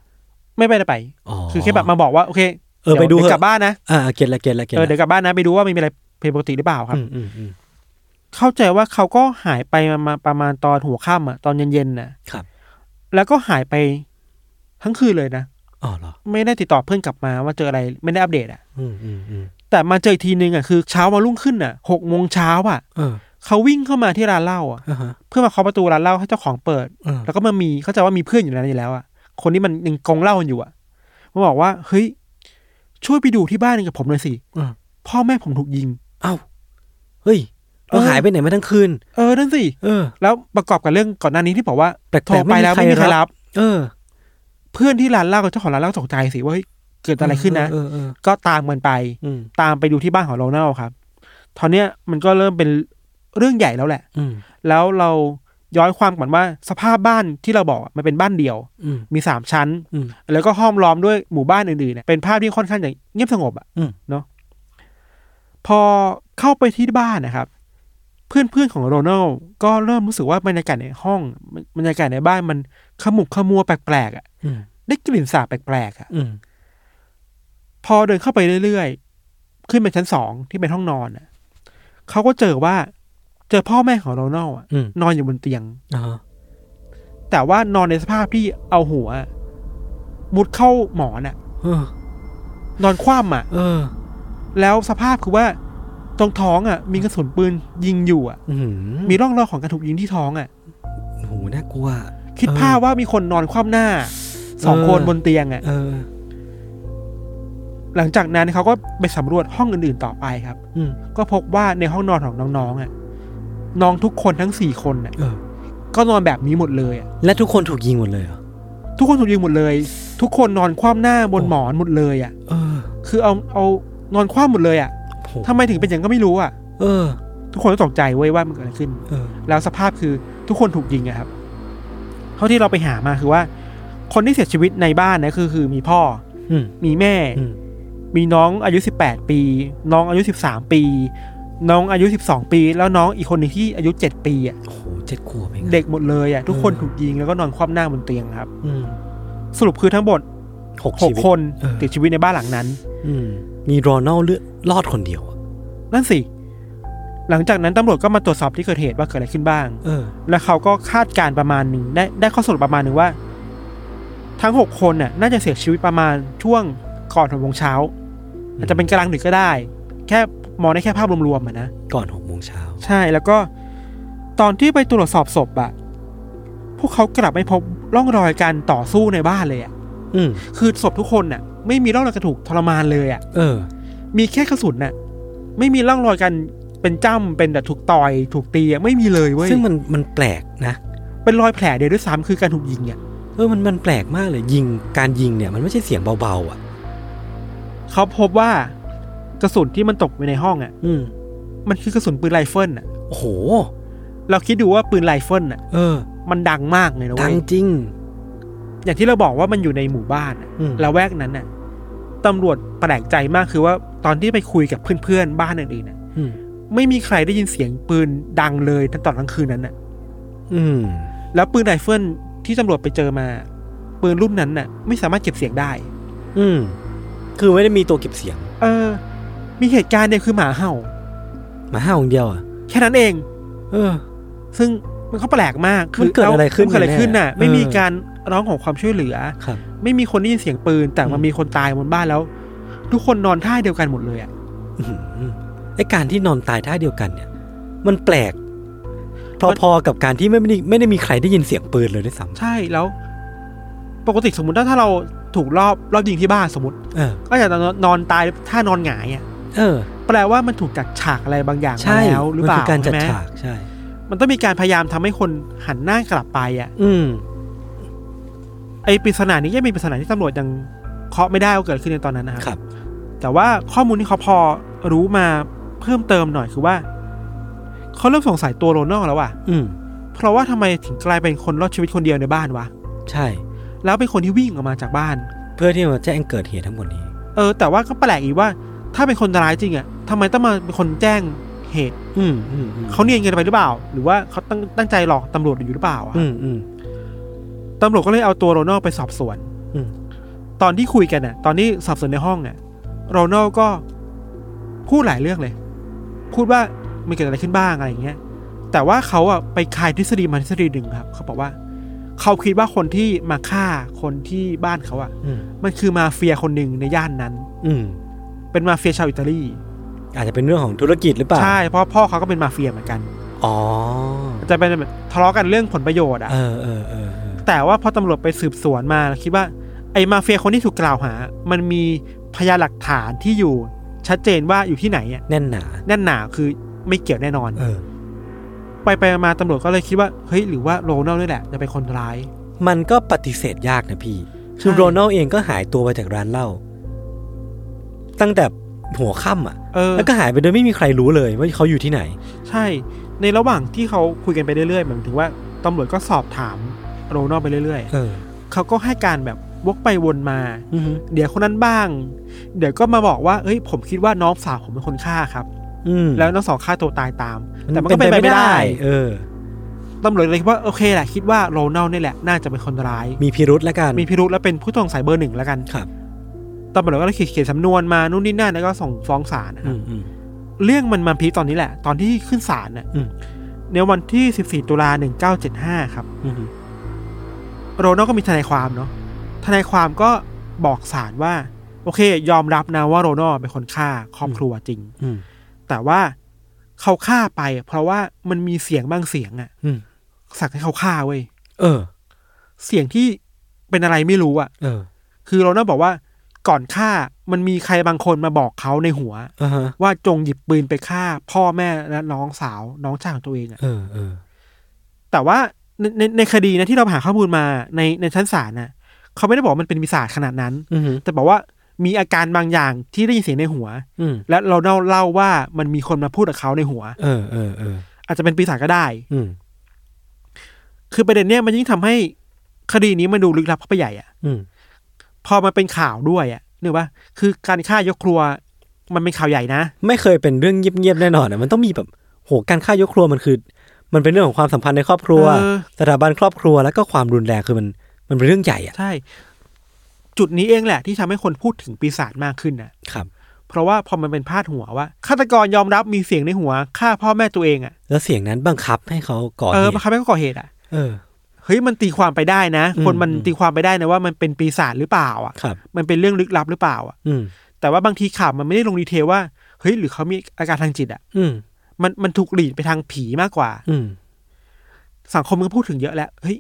ไม่ไปได้ไปอ๋อคือแค่แบบมาบอกว่าโอเคเออไปดูยวเถอะกลับบ้านนะอ่าเก็ตละเก็ตละเก็ตเออละเดี๋ยวกลับบ้านนะไปดูว่ามันมีอะไรผิดปกติหรือเปล่าครับอืมอืมอืมเข้าใจว่าเขาก็หายไปมามาประมาณตอนหัวค่ำอะตอนเย็นๆน่ะครับ แล้วก็หายไปทั้งคืนเลยนะ อ๋อเหรอไม่ได้ติดต่อเพื่อนกลับมาว่าเจออะไรไม่ได้อัปเดตอะอืมอืมอืมแต่มาเจออีกทีนึงอะคือเช้าวันรุ่งขึ้นอะหกโมงเช้าอะเออเขาวิ่งเข้ามาที่ร้านเหล้าอะ อ่าฮะ เพื่อมาเคาะประตูร้านเหล้าให้เจ้าของเปิด เออ แล้วก็มามีเข้าใจว่ามีเพื่อนอยู่ในนั้นอยู่แล้วอะคนที่มันยังกงเหล้ากันอยู่อะมาบอกว่า เฮ้ย ช่วยไปดูที่บ้านกับผมหน่อยสิเออ พ่อแม่ผมถูกยิง เอ้าเฮ้ยเราเออ หายไปไหนมาทั้งคืน เออนั่นสิ เออ แล้วประกอบกับเรื่องก่อนหน้านี้ที่บอกว่าแปลกๆโทรไปแล้วไม่ไม่มีมีใคใครรรัรับบเออ เพื่อนที่ร้านเหล้ากับเจ้าของร้านเหล้าตกใจสิว่าเฮ้ยเกิดอะไรขึ้นนะเออเออก็ตามกันไปอืมตามไปดูที่บ้านของโรนัลครับตอนเนี้ยมันก็เริ่มเป็นเรื่องใหญ่แล้วแหละ อืมแล้วเราย้อนความก่อนว่าสภาพบ้านที่เราบอกอะมันเป็นบ้านเดี่ยว อืม มีสามชั้น อืมแล้วก็ห้อมล้อมด้วยหมู่บ้านอื่นๆเนี่ยเป็นภาพที่ค่อนข้างจะเงียบสงบอะอืม เนาะพอเข้าไปที่บ้านนะครับ เพื่อนๆของโรนัลก็เริ่มรู้สึกว่าบรรยากาศในห้องบรรยากาศในบ้านมันขมุกขมัวแปลกๆอะอืม ได้กลิ่นสาบแปลกๆอะอืมพอเดินเข้าไปเรื่อยๆ ขึ้นไปชั้นสองที่เป็นห้องนอนอะเขาก็เจอว่า เจอพ่อแม่ของโรนัลอะอืมนอนอยู่บนเตียงอ่าฮะแต่ว่านอนในสภาพที่เอาหัว มุดเข้าหมอนอะเออนอนคว่ำอะเออแล้วสภาพคือว่าตรงท้องอะ มีกระสุนปืนยิงอยู่อะอืมมีร่องรอยของการถูกยิงที่ท้องอะโหน่ากลัว คิดเออภาพว่ามีคนนอนคว่ำหน้า สองเออคนบนเตียงอะเออหลังจากนั้นเขาก็ไปสำรวจห้องอื่นๆต่อไปครับ อืมก็พบว่าในห้องนอนของน้องๆอะ น้องทุกคนทั้งสี่คนอะเออก็นอนแบบนี้หมดเลยอะและทุกคนถูกยิงหมดเลยเหรอทุกคนถูกยิงหมดเลย ทุกคนนอนคว่ำหน้าบนโอ้หมอนหมดเลยอะเออคือเอาเอานอนคว่ำหมดเลยอะโหทำไมถึงเป็นอย่างก็ไม่รู้อะ เออ ทุกคนก็ตกใจเว้ยว่ามันเกิดอะไรขึ้นเออแล้วสภาพคือทุกคนถูกยิงอะครับ เท่าที่เราไปหามาคือว่า คนที่เสียชีวิตในบ้านนะคือคือมีพ่ออืมมีแม่อืมมีน้องอายุสิบแปดปี น้องอายุสิบสามปี น้องอายุสิบสองปี แล้วน้องอีกคนหนึ่งที่อายุเจ็ดปีอะโหเจ็ดขวบเองอะเด็กหมดเลยอะทุกคนเออถูกยิงแล้วก็นอนคว่ำหน้าบนเตียงครับ อืมสรุปคือทั้งหมดหกหชีกวิตคนเออเสียชีวิตในบ้านหลังนั้น อืมมีโรนัลเลือดรอดคนเดียวอะนั่นสิ หลังจากนั้นตำรวจก็มาตรวจสอบที่เกิดเหตุว่าเกิดอะไรขึ้นบ้าง เออ แล้วเขาก็คาดการณ์ประมาณหนึ่งได้ได้ข้อสรุปประมาณหนึ่งว่า ทั้งหกคนน่ะน่าจะเสียชีวิตประมาณช่วงก่อนหกโมงเช้าอาจจะเป็นกลางดึกก็ได้ แค่มองได้แค่ภาพรวมๆอะนะก่อนหกโมงเช้าใช่แล้วก็ตอนที่ไปตรวจสอบศพอะพวกเขากลับไม่พบร่องรอยการต่อสู้ในบ้านเลยอะอืมคือศพทุกคนน่ะ ไม่มีร่องรอยการถูกทรมานเลยอะเออ มีแค่กระสุนน่ะ ไม่มีร่องรอยการเป็นจ้ำเป็นแบบถูกต่อย ถูกตีอะไม่มีเลยเว้ยซึ่งมันมันแปลกนะ เป็นรอยแผลเดียวด้วยซ้ำคือการถูกยิงอะเออมันมันแปลกมากเลยยิงการยิงเนี่ยมันไม่ใช่เสียงเบาๆอะ เขาพบว่ากระสุนที่มันตกไปในห้องอะอืมมันคือกระสุนปืนไรเฟิลอะโอ้โห เราคิดดูว่าปืนไรเฟิลอะเออ มันดังมากเลยนะดัเว้ยจริง อย่างที่เราบอกว่ามันอยู่ในหมู่บ้านอะอืม ละแวกนั้นน่ะตำรวจแปลกใจมากคือว่าตอนที่ไปคุยกับเพื่อนๆบ้านอื่นๆน่ะ อืม ไม่มีใครได้ยินเสียงปืนดังเลยตั้งตอนกลางคืนนั้นน่ะ อืม แล้วปืนไรเฟิล ที่ตำรวจไปเจอมา ปืนรุ่นนั้นน่ะ ไม่สามารถเก็บเสียงได้ อืม คือไม่ได้มีตัวเก็บเสียง เออ มีเหตุการณ์เดียวคือหมาเห่า หมาเห่าอย่างเดียวอะ แค่นั้นเอง เออ ซึ่งมันก็แปลกมากมันเกิดอะไรขึ้นมันเกิดอะไรขึ้นน่ะกันแน่ไม่มีเออการร้องขอความช่วยเหลือครับไม่มีคนได้ยินเสียงปืน แต่มันมีคนตายบนบ้านแล้ว ทุกคนนอนท่าเดียวกันหมดเลยอะอื้อหือไอการที่นอนตายท่าเดียวกันเนี่ย มันแปลก พอๆกับการที่ไม่ได้ไม่ได้มีใครได้ยินเสียงปืนเลยด้วยซ้ใช่แล้ว ปกติสมมติถ้าถ้าเราถูกรอบรอบยิงที่บ้านสมมติำเออก็จะนอนนอนตายท่านอนหงายอะเออแปลว่ามันถูกจัดฉากอะไรบางอย่างมาใช่แล้วหรือมัเปล่าคือการจัดใช่ไหมฉากใช่ มันต้องมีการพยายามทำให้คนหันหน้ากลับไปอะ อืมไอ้ปริศนานี้ยังเป็นปริศนาที่ตำรวจยังเคาะไม่ได้ว่าเกิดขึ้นในตอนนั้นนะคครัรับ แต่ว่าข้อมูลที่เขาพอรู้มาเพิ่มเติมหน่อยคือว่า เขาเริ่มสงสัยตัวโรนัลแล้วว่ะ อืม เพราะว่าทำไมถึงกลายเป็นคนรอดชีวิตคนเดียวในบ้านวะ ใช่ แล้วเป็นคนที่วิ่งออกมาจากบ้าน เพื่อที่มาแจ้งเกิดเหตุทั้งหมดนี้เอออ แต่ว่าก็แปลกอีกว่า ถ้าเป็นคนร้ายจริงอะทำไมต้องมาเป็นคนแจ้งเหตุอืมอืมอืมเขาเนียนกันไปหรือเปล่า หรือว่าเขาตั้งตั้งใจหลอกตำรวจอยู่หรือเปล่าอะอืมอืมตำรวจก็เลยเอาตัวโรนัลไปสอบสวน อืมตอนที่คุยกันน่ะ ตอนที่สอบสวนในห้องน่ะโรนัลก็พูดหลายเรื่องเลย พูดว่า มันเกิดอะไรขึ้นบ้างอะไรอย่างเงี้ย แต่ว่าเขาอะไปคายทฤษฎีมาทฤษฎีหนึ่งครับ เขาบอกว่าเขาคิดว่าคนที่มาฆ่าคนที่บ้านเขาอะอืมมันคือมาเฟียคนหนึ่งในย่านนั้น อืมเป็นมาเฟียชาวอิตาลี อาจจะเป็นเรื่องของธุรกิจหรือเปล่า ใช่ เพราะพ่อเขาก็เป็นมาเฟียเหมือนกัน อ๋อ จะเป็นแบบทะเลาะกันเรื่องผลประโยชน์อะเออเออเออเออแต่ว่าพอตำรวจไปสืบสวนมาคิดว่า ไอ้มาเฟียคนที่ถูกกล่าวหา มันมีพยานหลักฐานที่อยู่ชัดเจนว่าอยู่ที่ไหนอะ แน่นหนา แน่นหนาคือ ไม่เกี่ยวแน่นอนเออ ไปไปมาตำรวจก็เลยคิดว่าเฮ้ยหรือว่าโรนัลนี่แหละจะเป็นคนร้าย มันก็ปฏิเสธยากนะพี่ คือใช่ โรนัลเองก็หายตัวไปจากร้านเหล้าตั้งแต่หัวค่ำอะ เออ แล้วก็หายไปโดยไม่มีใครรู้เลยว่าเขาอยู่ที่ไหน ใช่ ในระหว่างที่เขาคุยกันไปเรื่อยๆหมายถึงว่าตำรวจก็สอบถามโรนัลไปเรื่อยเออ ๆ เขาก็ให้การแบบวกไปวนมา อือฮึเดี๋ยวคนนั้นบ้าง เดี๋ยวก็มาบอกว่า เอ้ย ผมคิดว่าน้องสาวผมเป็นคนฆ่าครับอืม แล้วน้องสาวฆ่าตัวตายตาม แต่มันก็เป็นไปไม่ได้ เออตำรวจเลยคิดว่าโอเคแหละคิดว่าโรนัลนี่แหละน่าจะเป็นคนร้าย มีพิรุธแล้วกันมีพิรุธและเป็นผู้ต้องสงสัยเบอร์หนึ่งแล้วกันครับตำรวจก็เลยเขียนเขียนสำนวนมานู่นนี่นั่นแล้วก็ส่งฟ้องศาลนะคอืรับมอืมเรื่องมันมาพีคตอนนี้แหละ ตอนที่ขึ้นศาลน่ะอืมในวันที่ 14 ตุลา 1975 ครับอืมโรนัลก็มีทนายความเนาะทนายความก็บอกศาลว่า โอเค ยอมรับนะว่าโรนัลเป็นคนฆ่าครอบครัวจริงอืม แต่ว่าเขาฆ่าไป เพราะว่ามันมีเสียงบางเสียงอะอืมสั่งให้เขาฆ่าเว้ยเออ เสียงที่เป็นอะไรไม่รู้อะเออ คือโรนัลบอกว่าก่อนฆ่ามันมีใครบางคนมาบอกเขาในหัวอ่าฮะว่าจงหยิบปืนไปฆ่า พ่อแม่และน้องสาวน้องชายของตัวเองอะเออเออแต่ว่าในในในคดีนะที่เราหาข้อมูลมาในในชั้นศาลน่ะเขาไม่ได้บอกว่ามันเป็นปีศาจขนาดนั้นอืมแต่บอกว่า มีอาการบางอย่างที่ได้ยินเสียงในหัว อืมและเราเล่าเล่าว่ามันมีคนมาพูดกับเขาในหัว เออเออเอออาจจะเป็นปีศาจก็ได้ อืมคือประเด็นเนี้ยมันยิ่งทำให้คดีนี้มันดูลึกลับเข้าไปใหญ่อะอืมพอมาเป็นข่าวด้วยอะนึกว่าคือการฆ่ายกครัว มันเป็นข่าวใหญ่นะ ไม่เคยเป็นเรื่องเงียบๆแน่นอนอะมันต้องมีแบบโหการฆ่ายกครัวมันคือ มันเป็นเรื่องของความสัมพันธ์ในครอบครัวเออสถาบันครอบครัวแล้วก็ความรุนแรงคือมันมันเป็นเรื่องใหญ่อะใช่ จุดนี้เองแหละที่ทำให้คนพูดถึงปีศาจมากขึ้นนะครับ เพราะว่าพอมันเป็นพาดหัวว่าฆาตกรยอมรับมีเสียงในหัวฆ่าพ่อแม่ตัวเองอะ แล้วเสียงนั้นบังคับให้เขาก่อเอเหอตุมาฆ่าแม่ก็ก่อเหตุอะเออเฮ้ยมันตีความไปได้นะอืมคนมันอืมตีความไปได้นะว่ามันเป็นปีศาจหรือเปล่าอะครับมันเป็นเรื่องลึกลับหรือเปล่าอะอืมแต่ว่าบางทีข่าวมันไม่ได้ลง detail ว่าเฮ้ยหรือเขามีอาการทางจิตอะ อืมมันมันถูก lead ไปทางผีมากกว่า อืมสังคมมันก็พูดถึงเยอะแล้วเฮ้ย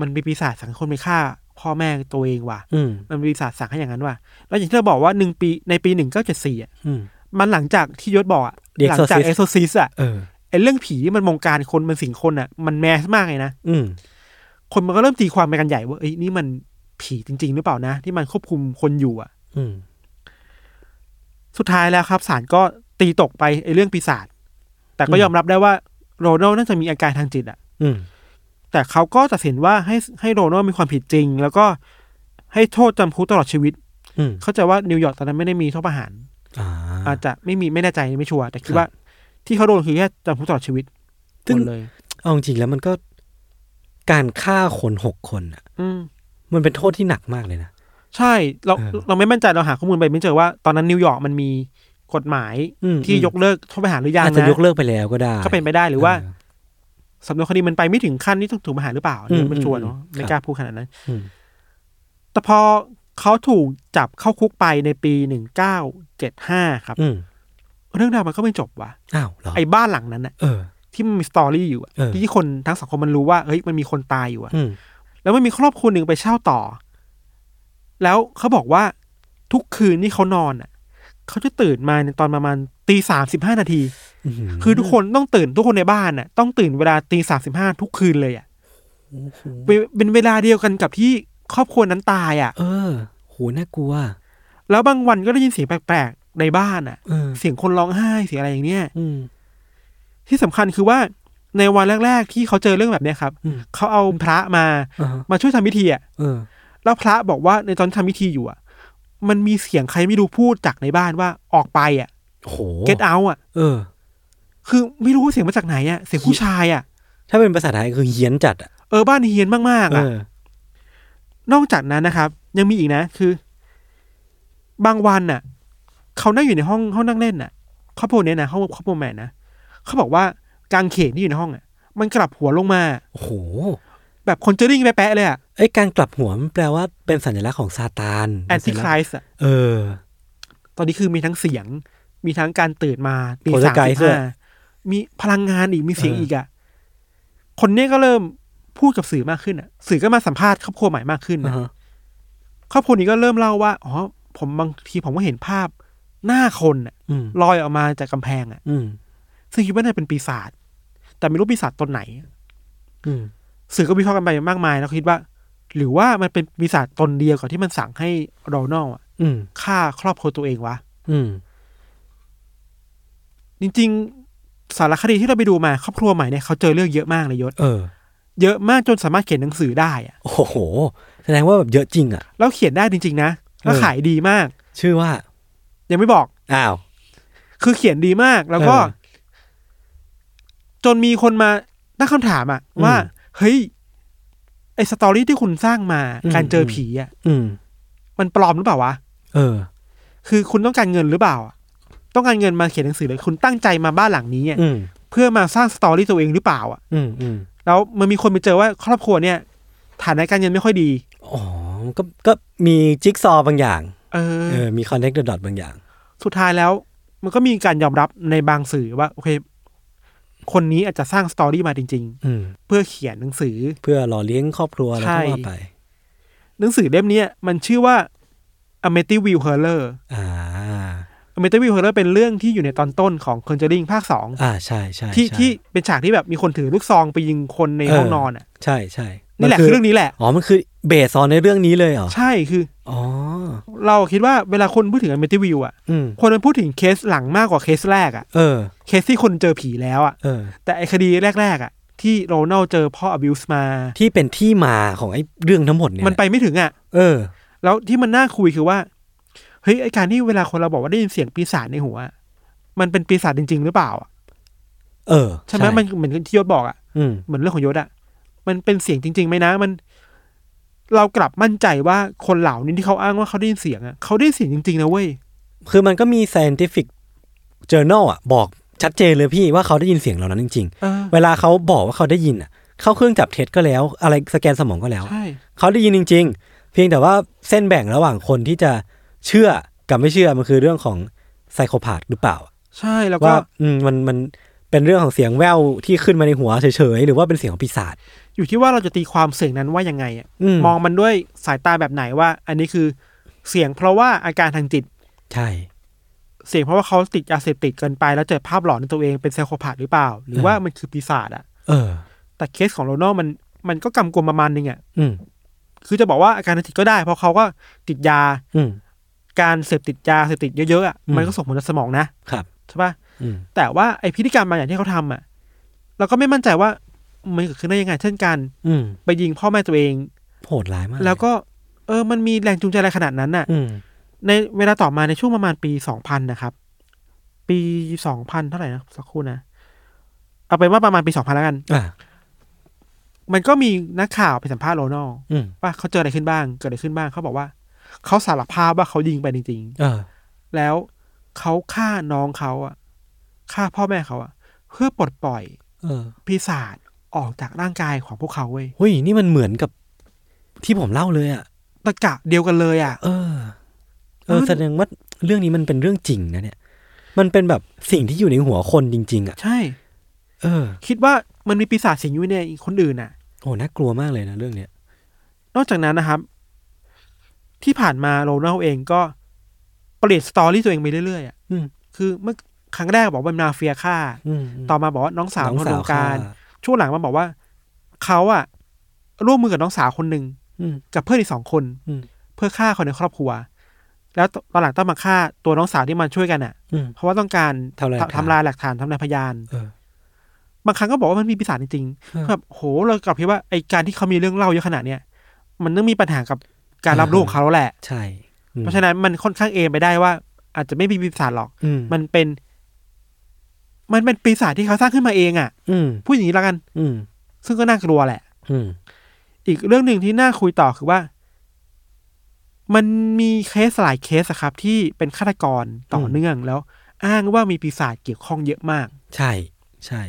มันมีปีศาจสั่งให้ไปฆ่า พ่อแม่ตัวเองว่ะอืมมันมีปีศาจสั่งให้อย่างนั้นว่ะแล้วอย่างที่เราบอกว่าหนึ่งปีในปีหนึ่งเก้าเจ็ดสี่อะอืมมันหลังจากที่ยศบอกอะ The หลัจาก Exorcist เอ็กโซซิสอะเออไอ้เรื่องผีที่มันมงการคนมันสิงคนอะ มันแมสมากเลยนะอืมคนมันก็เริ่มตีความไปกันใหญ่ว่าเอ้ยนี่มันผีจริง ๆ หรือเปล่านะ ที่มันควบคุมคนอยู่อะ อืมสุดท้ายแล้วครับศาลก็ตีตกไปไอ้เรื่องปีศาจแต่ก็อืมยอมรับได้ว่าโรนัลน่าจะมีอาการทางจิตอะ อืม แต่เขาก็ตัดสินว่าให้ให้โรนัลมีความผิดจริง แล้วก็ให้โทษจำคุกตลอดชีวิตอืมเข้าใจว่านิวยอร์กตอนนั้นไม่ได้มีโทษประหารอ่าอาจจะไม่มีไม่แน่ใจไม่ชัวร์แต่คิดครับว่า ที่เขาโดนคือแค่จำคุกตลอดชีวิตซึ่งหมดเลยเอาจริงๆแล้วมันก็การฆ่าคนหกคนอะอืมมันเป็นโทษที่หนักมากเลยนะ ใช่เราเออเราไม่มั่นใจเราหาข้อมูลไปไม่เจอว่าตอนนั้นนิวยอร์กมันมีกฎหมายอืมที่อืมยกเลิกโทษประหารหรือยังอาจจะนะยกเลิกไปแล้วก็ได้ ก็เป็นไปได้หรือว่าสำนวนคดีมันไปไม่ถึงขั้นที่ต้องถูกประหารหรือเปล่าอันนี้อืมไม่ชัวร์เนาะอืมไม่ครับกล้าพูดขนาดนั้นอืมแต่พอเขาถูกจับเข้าคุกไปในปีหนึ่งเก้าเจ็ดห้าครับอืมเรื่องราวมันก็ไม่จบว่ะอ้าวเหรอไอ้บ้านหลังนั้นน่ะเออที่มันมีสตอรี่อยู่อะเออที่คนทั้งสังคมมันรู้ว่าเฮ้ยมันมีคนตายอยู่อะอืมแล้วมันมีครอบครัวหนึ่งไปเช่าต่อ แล้วเขาบอกว่าทุกคืนที่เขานอนอะ เขาจะตื่นมาในตอนประมาณตีสามสิบห้านาที คือทุกคนต้องตื่นทุกคนในบ้านอะ ต้องตื่นเวลาตีสามสิบห้าทุกคืนเลยอะเป็นเป็นเวลาเดียวกันกับที่ครอบครัวนั้นตายอะ เออโหน่ากลัว แล้วบางวันก็ได้ยินเสียงแปลกๆในบ้านอะเออเสียงคนร้องไห้เสียงอะไรอย่างเนี้ยอืมที่สำคัญคือว่าในวันแรก ๆ ที่เขาเจอเรื่องแบบเนี้ยครับอืมเขาเอาพระมาอ่าฮะมาช่วยทำพิธีอะเออแล้วพระบอกว่าในตอนที่ทำพิธีอยู่อะ มันมีเสียงใครไม่รู้พูดจากในบ้านว่าออกไปอะโอ้โห get out อะ เออ คือไม่รู้ว่าเสียงมาจากไหนอะ เสียงผู้ชายอะ ถ้าเป็นภาษาไทยคือเฮี้ยนจัดอะ เออบ้านเฮียนมากๆเออะอนอกจากนั้นนะครับ ยังมีอีกนะคือ บางวันน่ะ เขานั่งอยู่ในห้องห้องนั่งเล่นน่ะครอบครัวเนี้ยนะห้องครอบครัวแม่นะเขาบอกว่ากางเขนที่อยู่ในห้องอะ มันกลับหัวลงมาโอ้โห แบบคนเจอริ่งแปะๆเลยอะไอ้ยการกลับหัวมันแปลว่าเป็นสัญลักษณ์ของซาตานแอนติคลายส์อะเออ ตอนนี้คือมีทั้งเสียง มีทั้งการตื่นมาตีโพลเทอสาร์มไกสิส์บด้วยห้ามีพลังงานอีกมีเสียงเอออีอีกอะคนเนี้ยก็เริ่มพูดกับสื่อมากขึ้นอะ สื่อก็มาสัมภาษณ์ครอบครัวใหม่มากขึ้นอ่านะฮะครอบครัวนี้ก็เริ่มเล่าว่าอ๋อผมบางทีผมก็เห็นภาพหน้าคนอะอืมลอยออกมาจากกำแพงอะอืมซึ่งคิดว่าน่าจะเป็นปีศาจแต่ไม่รู้ปีศาจตนไหน อืม สื่อก็วิเคราะห์กันไปมากมายแล้วก็คิดว่า หรือว่ามันเป็นปีศาจตนเดียวกับที่มันสั่งให้โรนัลด์อะอืมฆ่าครอบครัวตัวเองวะอืม จริง ๆ สารคดีที่เราไปดูมาครอบครัวใหม่เนี่ยเขาเจอเรื่องเยอะมากเลยยศเออ เยอะมากจนสามารถเขียนหนังสือได้อะโอ้โห แสดงว่าแบบเยอะจริงอะแล้วเขียนได้จริง ๆ นะแล้วเออขายดีมาก ชื่อว่า ยังไม่บอก อ้าว คือเขียนดีมากแล้วก็เออจนมีคนมาตั้งคำถามอะอืมว่า เฮ้ย ไอ story ที่คุณสร้างมาอืมการเจอผีอะอืมมันปลอมหรือเปล่าวะเออ คือคุณต้องการเงินหรือเปล่าอะต้องการเงินมาเขียนหนังสือเลยคุณตั้งใจมาบ้านหลังนี้อะอืมเพื่อมาสร้าง story ตัวเองหรือเปล่าอะอืมอืมแล้วมันมีคนไปเจอว่าครอบครัวเนี่ย ฐานะการเงินไม่ค่อยดีอ๋อก็ก็มีจิ๊กซอว์บางอย่าง เออเออมีคอนเน c เดอร์ดอทบางอย่าง สุดท้ายแล้ว มันก็มีการยอมรับในบางสื่อว่า โอเค คนนี้อาจจะสร้างสตอรี่มาจริงอืมๆเพื่อเขียนหนังสือ เพื่อหล่อเลี้ยงครอบครัวอะไรใช่ก็ว่าไป หนังสือเล่มเนี้ยมันชื่อว่า a m e t y v i l l Horror อ่า a m e t y v i l l Horror เป็นเรื่องที่อยู่ในตอนต้นของ Conjuring ภาคสองอ่าใช่ใช่ที่ใช่ที่เป็นฉากที่แบบมีคนถือลูกซองไปยิงคนในห้องนอนอะ ใช่ใช่นี่แหละมัคือเรื่องนี้แหละ อ๋อมันคือ เบสออนในเรื่องนี้เลยเหรอ ใช่คืออ๋อเราคิดว่าเวลาคนพูดถึง a m e t y v i l l อะอืมคนมันพูดถึงเคสหลังมากกว่าเคสแรกอะ เออ เคสที่คนเจอผีแล้วอะ เออ แต่ไอ้คดีแรก ๆ อะ ที่โรนัลด์เจอพ่อ abuse มา ที่เป็นที่มาของไอ้เรื่องทั้งหมดเนี่ยมันไปไม่ถึงอะ เออ แล้วที่มันน่าคุยคือว่า เฮ้ยไอ้การที่เวลาคนเราบอกว่าได้ยินเสียงปีศาจในหัวอะมันเป็นปีศาจจริง ๆ หรือเปล่าอะเออใช่ไหมมันเหมือนที่ยศบอกอะอืม เหมือนเรื่องของยศอะมันเป็นเสียงจริงๆไหมนะ มัน เรากลับมั่นใจว่าคนเหล่านี้ที่เขาอ้างว่าเขาได้ยินเสียงอะเขาได้ยินเสียงจริง ๆ นะเว้ย คือมันก็มี scientific journal อะบอกชัดเจนเลยพี่ว่าเขาได้ยินเสียงเหล่านั้นจริงเออๆเวลาเขาบอกว่าเขาได้ยินอะ เข้าเครื่องจับเท็จก็แล้ว อะไรสแกนสมองก็แล้วใช่เขาได้ยินจริง ๆ เพียงแต่ว่าเส้นแบ่งระหว่างคนที่จะเชื่อกับไม่เชื่อมันคือเรื่องของไซโคพาธหรือเปล่า ใช่แล้วก็ว่าอืมมันมันเป็นเรื่องของเสียงแว่วที่ขึ้นมาในหัวเฉยๆหรือว่าเป็นเสียงของปีศาจ อยู่ที่ว่าเราจะตีความเสียงนั้นว่ายังไงอะอืมมองมันด้วยสายตาแบบไหนว่า อันนี้คือเสียงเพราะว่าอาการทางจิต ใช่ เสียงเพราะว่าเขาติดยาเสพติดเกินไป แล้วเจอภาพหลอนในตัวเองเป็นไซโคพาธหรือเปล่า หรือว่ามันคือปีศาจอะ เออ แต่เคสของโรนัลมันมันก็กำกวมประมาณนึงอะอืมคือจะบอกว่าอาการทางจิตก็ได้ เพราะเขาก็ติดยา อืมการเสพติดยาเสพติดเยอะๆอะอืมมันก็ส่งผลต่อสมองนะครับใช่ปะอืมแต่ว่าไอพฤติกรรมบางอย่างที่เขาทำอะเราก็ไม่มั่นใจว่า มันเกิดขึ้นได้ยังไง เช่นการอืมไปยิงพ่อแม่ตัวเอง โหดร้ายมากแล้วก็ เออ มันมีแรงจูงใจอะไรขนาดนั้นน่ะ อืมในเวลาต่อมาในช่วงประมาณปีสองพันนะครับ ปีสองพันเท่าไหร่นะสักครู่นะ เอาเป็นว่าประมาณปีสองพันแล้วกัน อ่ามันก็มีนักข่าวไปสัมภาษณ์โรนัลอืมว่าเขาเจออะไรขึ้นบ้าง เกิดอะไรขึ้นบ้าง เขาบอกว่า เขาสารภาพว่าเขายิงไปจริง เออๆ แล้วเขาฆ่าน้องเขาอะฆ่าพ่อแม่เขาอะ เพื่อปลดปล่อย เออ ปีศาจ ออกจากร่างกายของพวกเขาเว้ยเฮ้ยนี่มันเหมือนกับที่ผมเล่าเลยอะตะกะเดียวกันเลยอะเออ เออมันแสดงว่าเรื่องนี้มันเป็นเรื่องจริงนะเนี่ย มันเป็นแบบสิ่งที่อยู่ในหัวคนจริง ๆอะใช่ เออ คิดว่ามันมีปีศาจสิงอยู่ในคนอื่นอะโอ้น่ากลัวมากเลยนะเรื่องเนี้ยนอกจากนั้นนะครับ ที่ผ่านมาโรนัลเองก็เปลี่ยนสตอรี่ตัวเองไปเรื่อยๆอะอืมคือเมื่อครั้งแรกบอกว่าเป็นมาเฟียฆ่าอืมต่อมาบอกว่าน้องสาวน้องคนสาววงการฆ่า ช่วงหลังมาบอกว่าเขาอะร่วมมือกับน้องสาวคนหนึ่งอืมกับเพื่อนอีกสองคนอืมเพื่อฆ่าคนในครอบครัว แล้วตอนหลังต้องมาฆ่าตัวน้องสาวที่มาช่วยกันอะอืมเพราะว่าต้องการทำลายหลักฐานทำลายหลักฐานทำลายพยานเออบางครั้งก็บอกว่ามันมีปีศาจจริงเออๆแบบโหเรากลับคิดว่าไอการที่เขามีเรื่องเล่าเยอะขนาดเนี้ยมันต้องมีปัญหากับการรับรู้ของเขาแล้วแหละ ใช่อืมเพราะฉะนั้นมันค่อนข้างเอนไปได้ว่า อาจจะไม่มีปีศาจหรอกอืมมันเป็น มันเป็นปีศาจที่เขาสร้างขึ้นมาเองอะ่ะ อืมพูดอย่างนี้แล้วกัน อืมซึ่งก็น่ากลัวแหละ อืมอีกเรื่องหนึ่งที่น่าคุยต่อคือว่า มันมีเคสหลายเคสอะครับ ที่เป็นฆาตกรต่อเนื่องแล้ว อ้างว่ามีปีศาจเกี่ยวข้องเยอะมาก ใช่ ใช่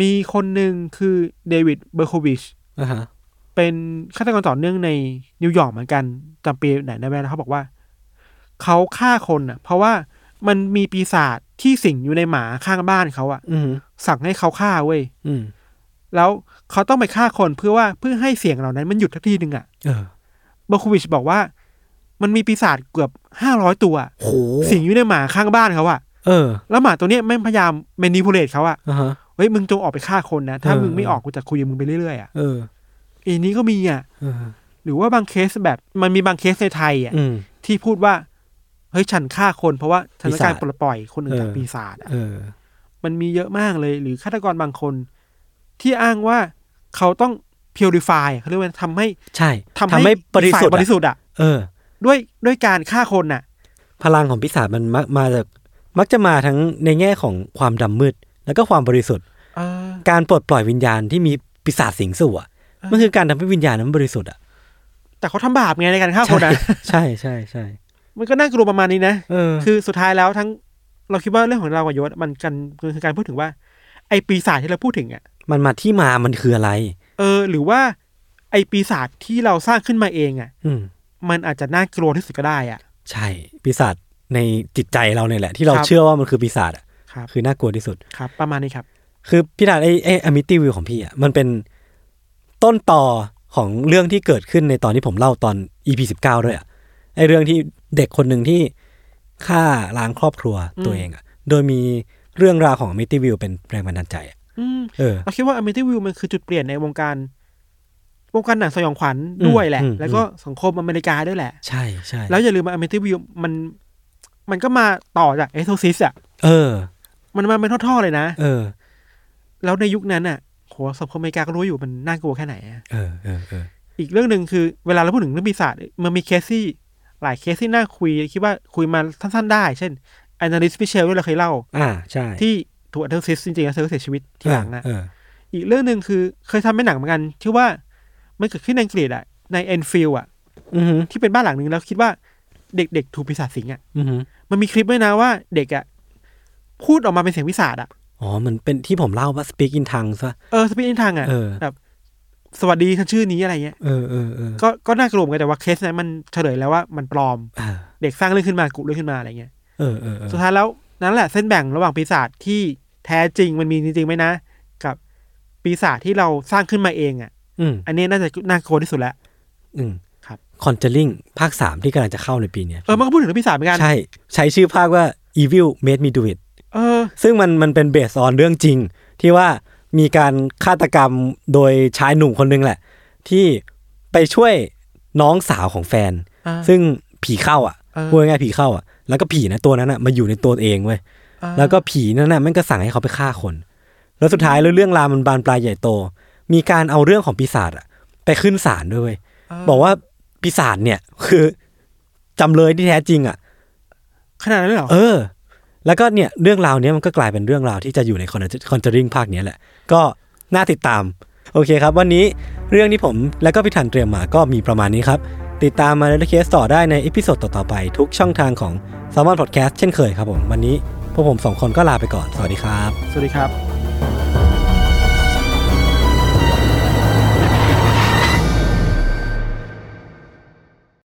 มีคนหนึ่งคือเดวิดเบอร์โควิชอ่าฮะเป็นฆาตกรต่อเนื่องในนิวยอร์กเหมือนกันจำปีไหนได้ไหมแล้วเขาบอกว่า เขาฆ่าคนอะ เพราะว่ามันมีปีศาจ ที่สิงอยู่ในหมาข้างบ้านเขาอะอืมสั่งให้เขาฆ่าเว้ยอืมแล้วเขาต้องไปฆ่าคนเพื่อว่าเพื่อให้เสียงเหล่านั้นมันหยุดทักทีหนึ่งอะเออเบอร์โควิชบอกว่า มันมีปีศาจเกือบห้าร้อยตัวอะโหสิงอยู่ในหมาข้างบ้านเขาอะเออ แล้วหมาตัวเนี้ยแม่งพยายาม manipulate เขาอะอ่าฮะเฮ้ยมึงจงออกไปฆ่าคนนะ ถ้าเออมึงไม่ออกกูจะคุยกับมึงไปเรื่อยๆอะเอออีนี้ก็มีอะเออหรือว่าบางเคสแบบมันมีบางเคสในไทยอะอืมที่พูดว่า เฮ้ยฉันฆ่าคนเพราะว่าฉันต้องการปีศาจปลดปล่อยคนอื่นจากเออปีศาจอะเออมันมีเยอะมากเลย หรือฆาตกรบางคน ที่อ้างว่าเขาต้อง purify เขาเรียกว่าทำให้ ใช่ทำให้บริสุทฝ่ายธิ์บริอะสุทธิ์อะเออ ด้วยด้วยการฆ่าคนน่ะ พลังของปีศาจมันมักมาจากมักจะมาทั้งในแง่ของความดำมืด แล้วก็ความบริสุทธิ์เออการปลดปล่อยวิญญาณที่มีปีศาจสิงสู่อะมันคือการทำให้วิญญาณนั้นบริสุทธิ์อะแต่เขาทำบาปไงในการฆ่าคนนะใช่ใช่ใช่ มันก็น่ากลัวประมาณนี้นะเออคือสุดท้ายแล้วทั้งเราคิดว่าเรื่องของเรากับยศมันกันมันคือการพูดถึงว่า ไอปีศาจที่เราพูดถึงอะ มันมาที่มามันคืออะไร เออ หรือว่า ไอปีศาจที่เราสร้างขึ้นมาเองอะ อืม มันอาจจะน่ากลัวที่สุดก็ได้อะ ใช่ ปีศาจในจิตใจเราเนี่ยแหละ ที่เราครับ เชื่อว่ามันคือปีศาจอะครับคือน่ากลัวที่สุด ครับ ประมาณนี้ครับ คือพี่ดาไอ้ไอ้อมิตี้วิวของพี่อะมันเป็นต้นต่อของเรื่องที่เกิดขึ้นในตอนที่ผมเล่าตอน EP สิบเก้าด้วยอะไอ้เรื่องที่ เด็กคนหนึ่งที่ฆ่าล้างครอบครัวตัวเองอะโดยมีเรื่องราวของ Amityville เป็นแรงบันดาลใจอะอืมเออ เราคิดว่า Amityville มันคือจุดเปลี่ยนในวงการ วงการหนังสยองขวัญด้วยแหละ อืมแล้วก็สังคมอเมริกาด้วยแหละ ใช่ใช่แล้วอย่าลืมว่า Amityville มัน มันก็มาต่อจากเอโซซิสอะ เออ มันมาเป็นทอดๆเลยนะ เออ แล้วในยุคนั้นอะโหสังคมอเมริกาก็รู้อยู่มันน่ากลัวแค่ไหนอะเออเออเอออีกเรื่องหนึ่งคือเวลาเราพูดถึงเรื่องปีศาจมันมีเคสที่ หลายเคสที่น่าคุยคิดว่าคุยมาสั้นๆได้ เช่นแอนนาลิสพิเชลที่เราเคยเล่า อ่าใช่ที่ถูกอัลเทอร์ซิสจริงๆแล้วเธอก็เสียชีวิตทีหลังอะเอออีกเรื่องหนึ่งคือเคยทำเป็นหนังเหมือนกัน ชื่อว่ามันเกิดขึ้นในอังกฤษอะในแอนฟิลอะอือหือที่เป็นบ้านหลังหนึ่งแล้วคิดว่าเด็กๆถูกปีศาจสิงอะอือหือมันมีคลิปด้วยนะว่าเด็กอะพูดออกมาเป็นเสียงปีศาจอะอ๋อมันเป็นที่ผมเล่าว่า speak in tongues ป่ะเออ๋อ speak in tongues อะเออแบบ สวัสดีฉันชื่อนี้อะไรเงี้ยเออเออเออก็ก็น่ากลัวเหมือนกันแต่ว่าเคสนั้นมันเฉลยแล้วว่ามันปลอมอ่าเด็กสร้างเรื่องขึ้นมากุเรื่องขึ้นมาอะไรเงี้ยเออเออเออสุดท้ายแล้วนั่นแหละเส้นแบ่งระหว่างปีศาจที่แท้จริงมันมีจริงๆไหมนะ กับปีศาจที่เราสร้างขึ้นมาเองอะอืมอันนี้น่าจะน่ากลัวที่สุดแล้วอืมครับ Conjuring ภาคสามที่กำลังจะเข้าในปีเนี้ยเออมันก็พูดถึงเรื่องปีศาจเหมือนกันใช่ใช้ชื่อภาคว่า evil made me do it เออ ซึ่งมันมันเป็นเบสออนเรื่องจริงที่ว่า มีการฆาตกรรมโดยชายหนุ่มคนนึงแหละ ที่ไปช่วยน้องสาวของแฟนอ่าซึ่งผีเข้าอะเออพูดง่ายๆผีเข้าอะแล้วก็ผีนะตัวนั้นอะมาอยู่ในตัวเองเว้ยอ่าแล้วก็ผีนั่นน่ะมันก็สั่งให้เขาไปฆ่าคน แล้วสุดท้ายแล้วเรื่องราวมันบานปลายใหญ่โต มีการเอาเรื่องของปีศาจอะไปขึ้นศาลด้วยเวยบอกว่าปีศาจเนี่ยคือจำเลยที่แท้จริงอะขนาดนั้นเลยเหรอ เออ แล้วก็เนี่ยเรื่องราวเนี้ยมันก็กลายเป็นเรื่องราวที่จะอยู่ใน Conjuring ภาคนี้แหละ ก็น่าติดตาม โอเคครับ วันนี้เรื่องที่ผมและก็พิธันเตรียมมาก็มีประมาณนี้ครับ ติดตามมาในเคสต่อได้ใน episode ต่อๆไปทุกช่องทางของ Salmon Podcast เช่นเคยครับผม วันนี้พวกผมสองคนก็ลาไปก่อน สวัสดีครับ สวัสดีครับ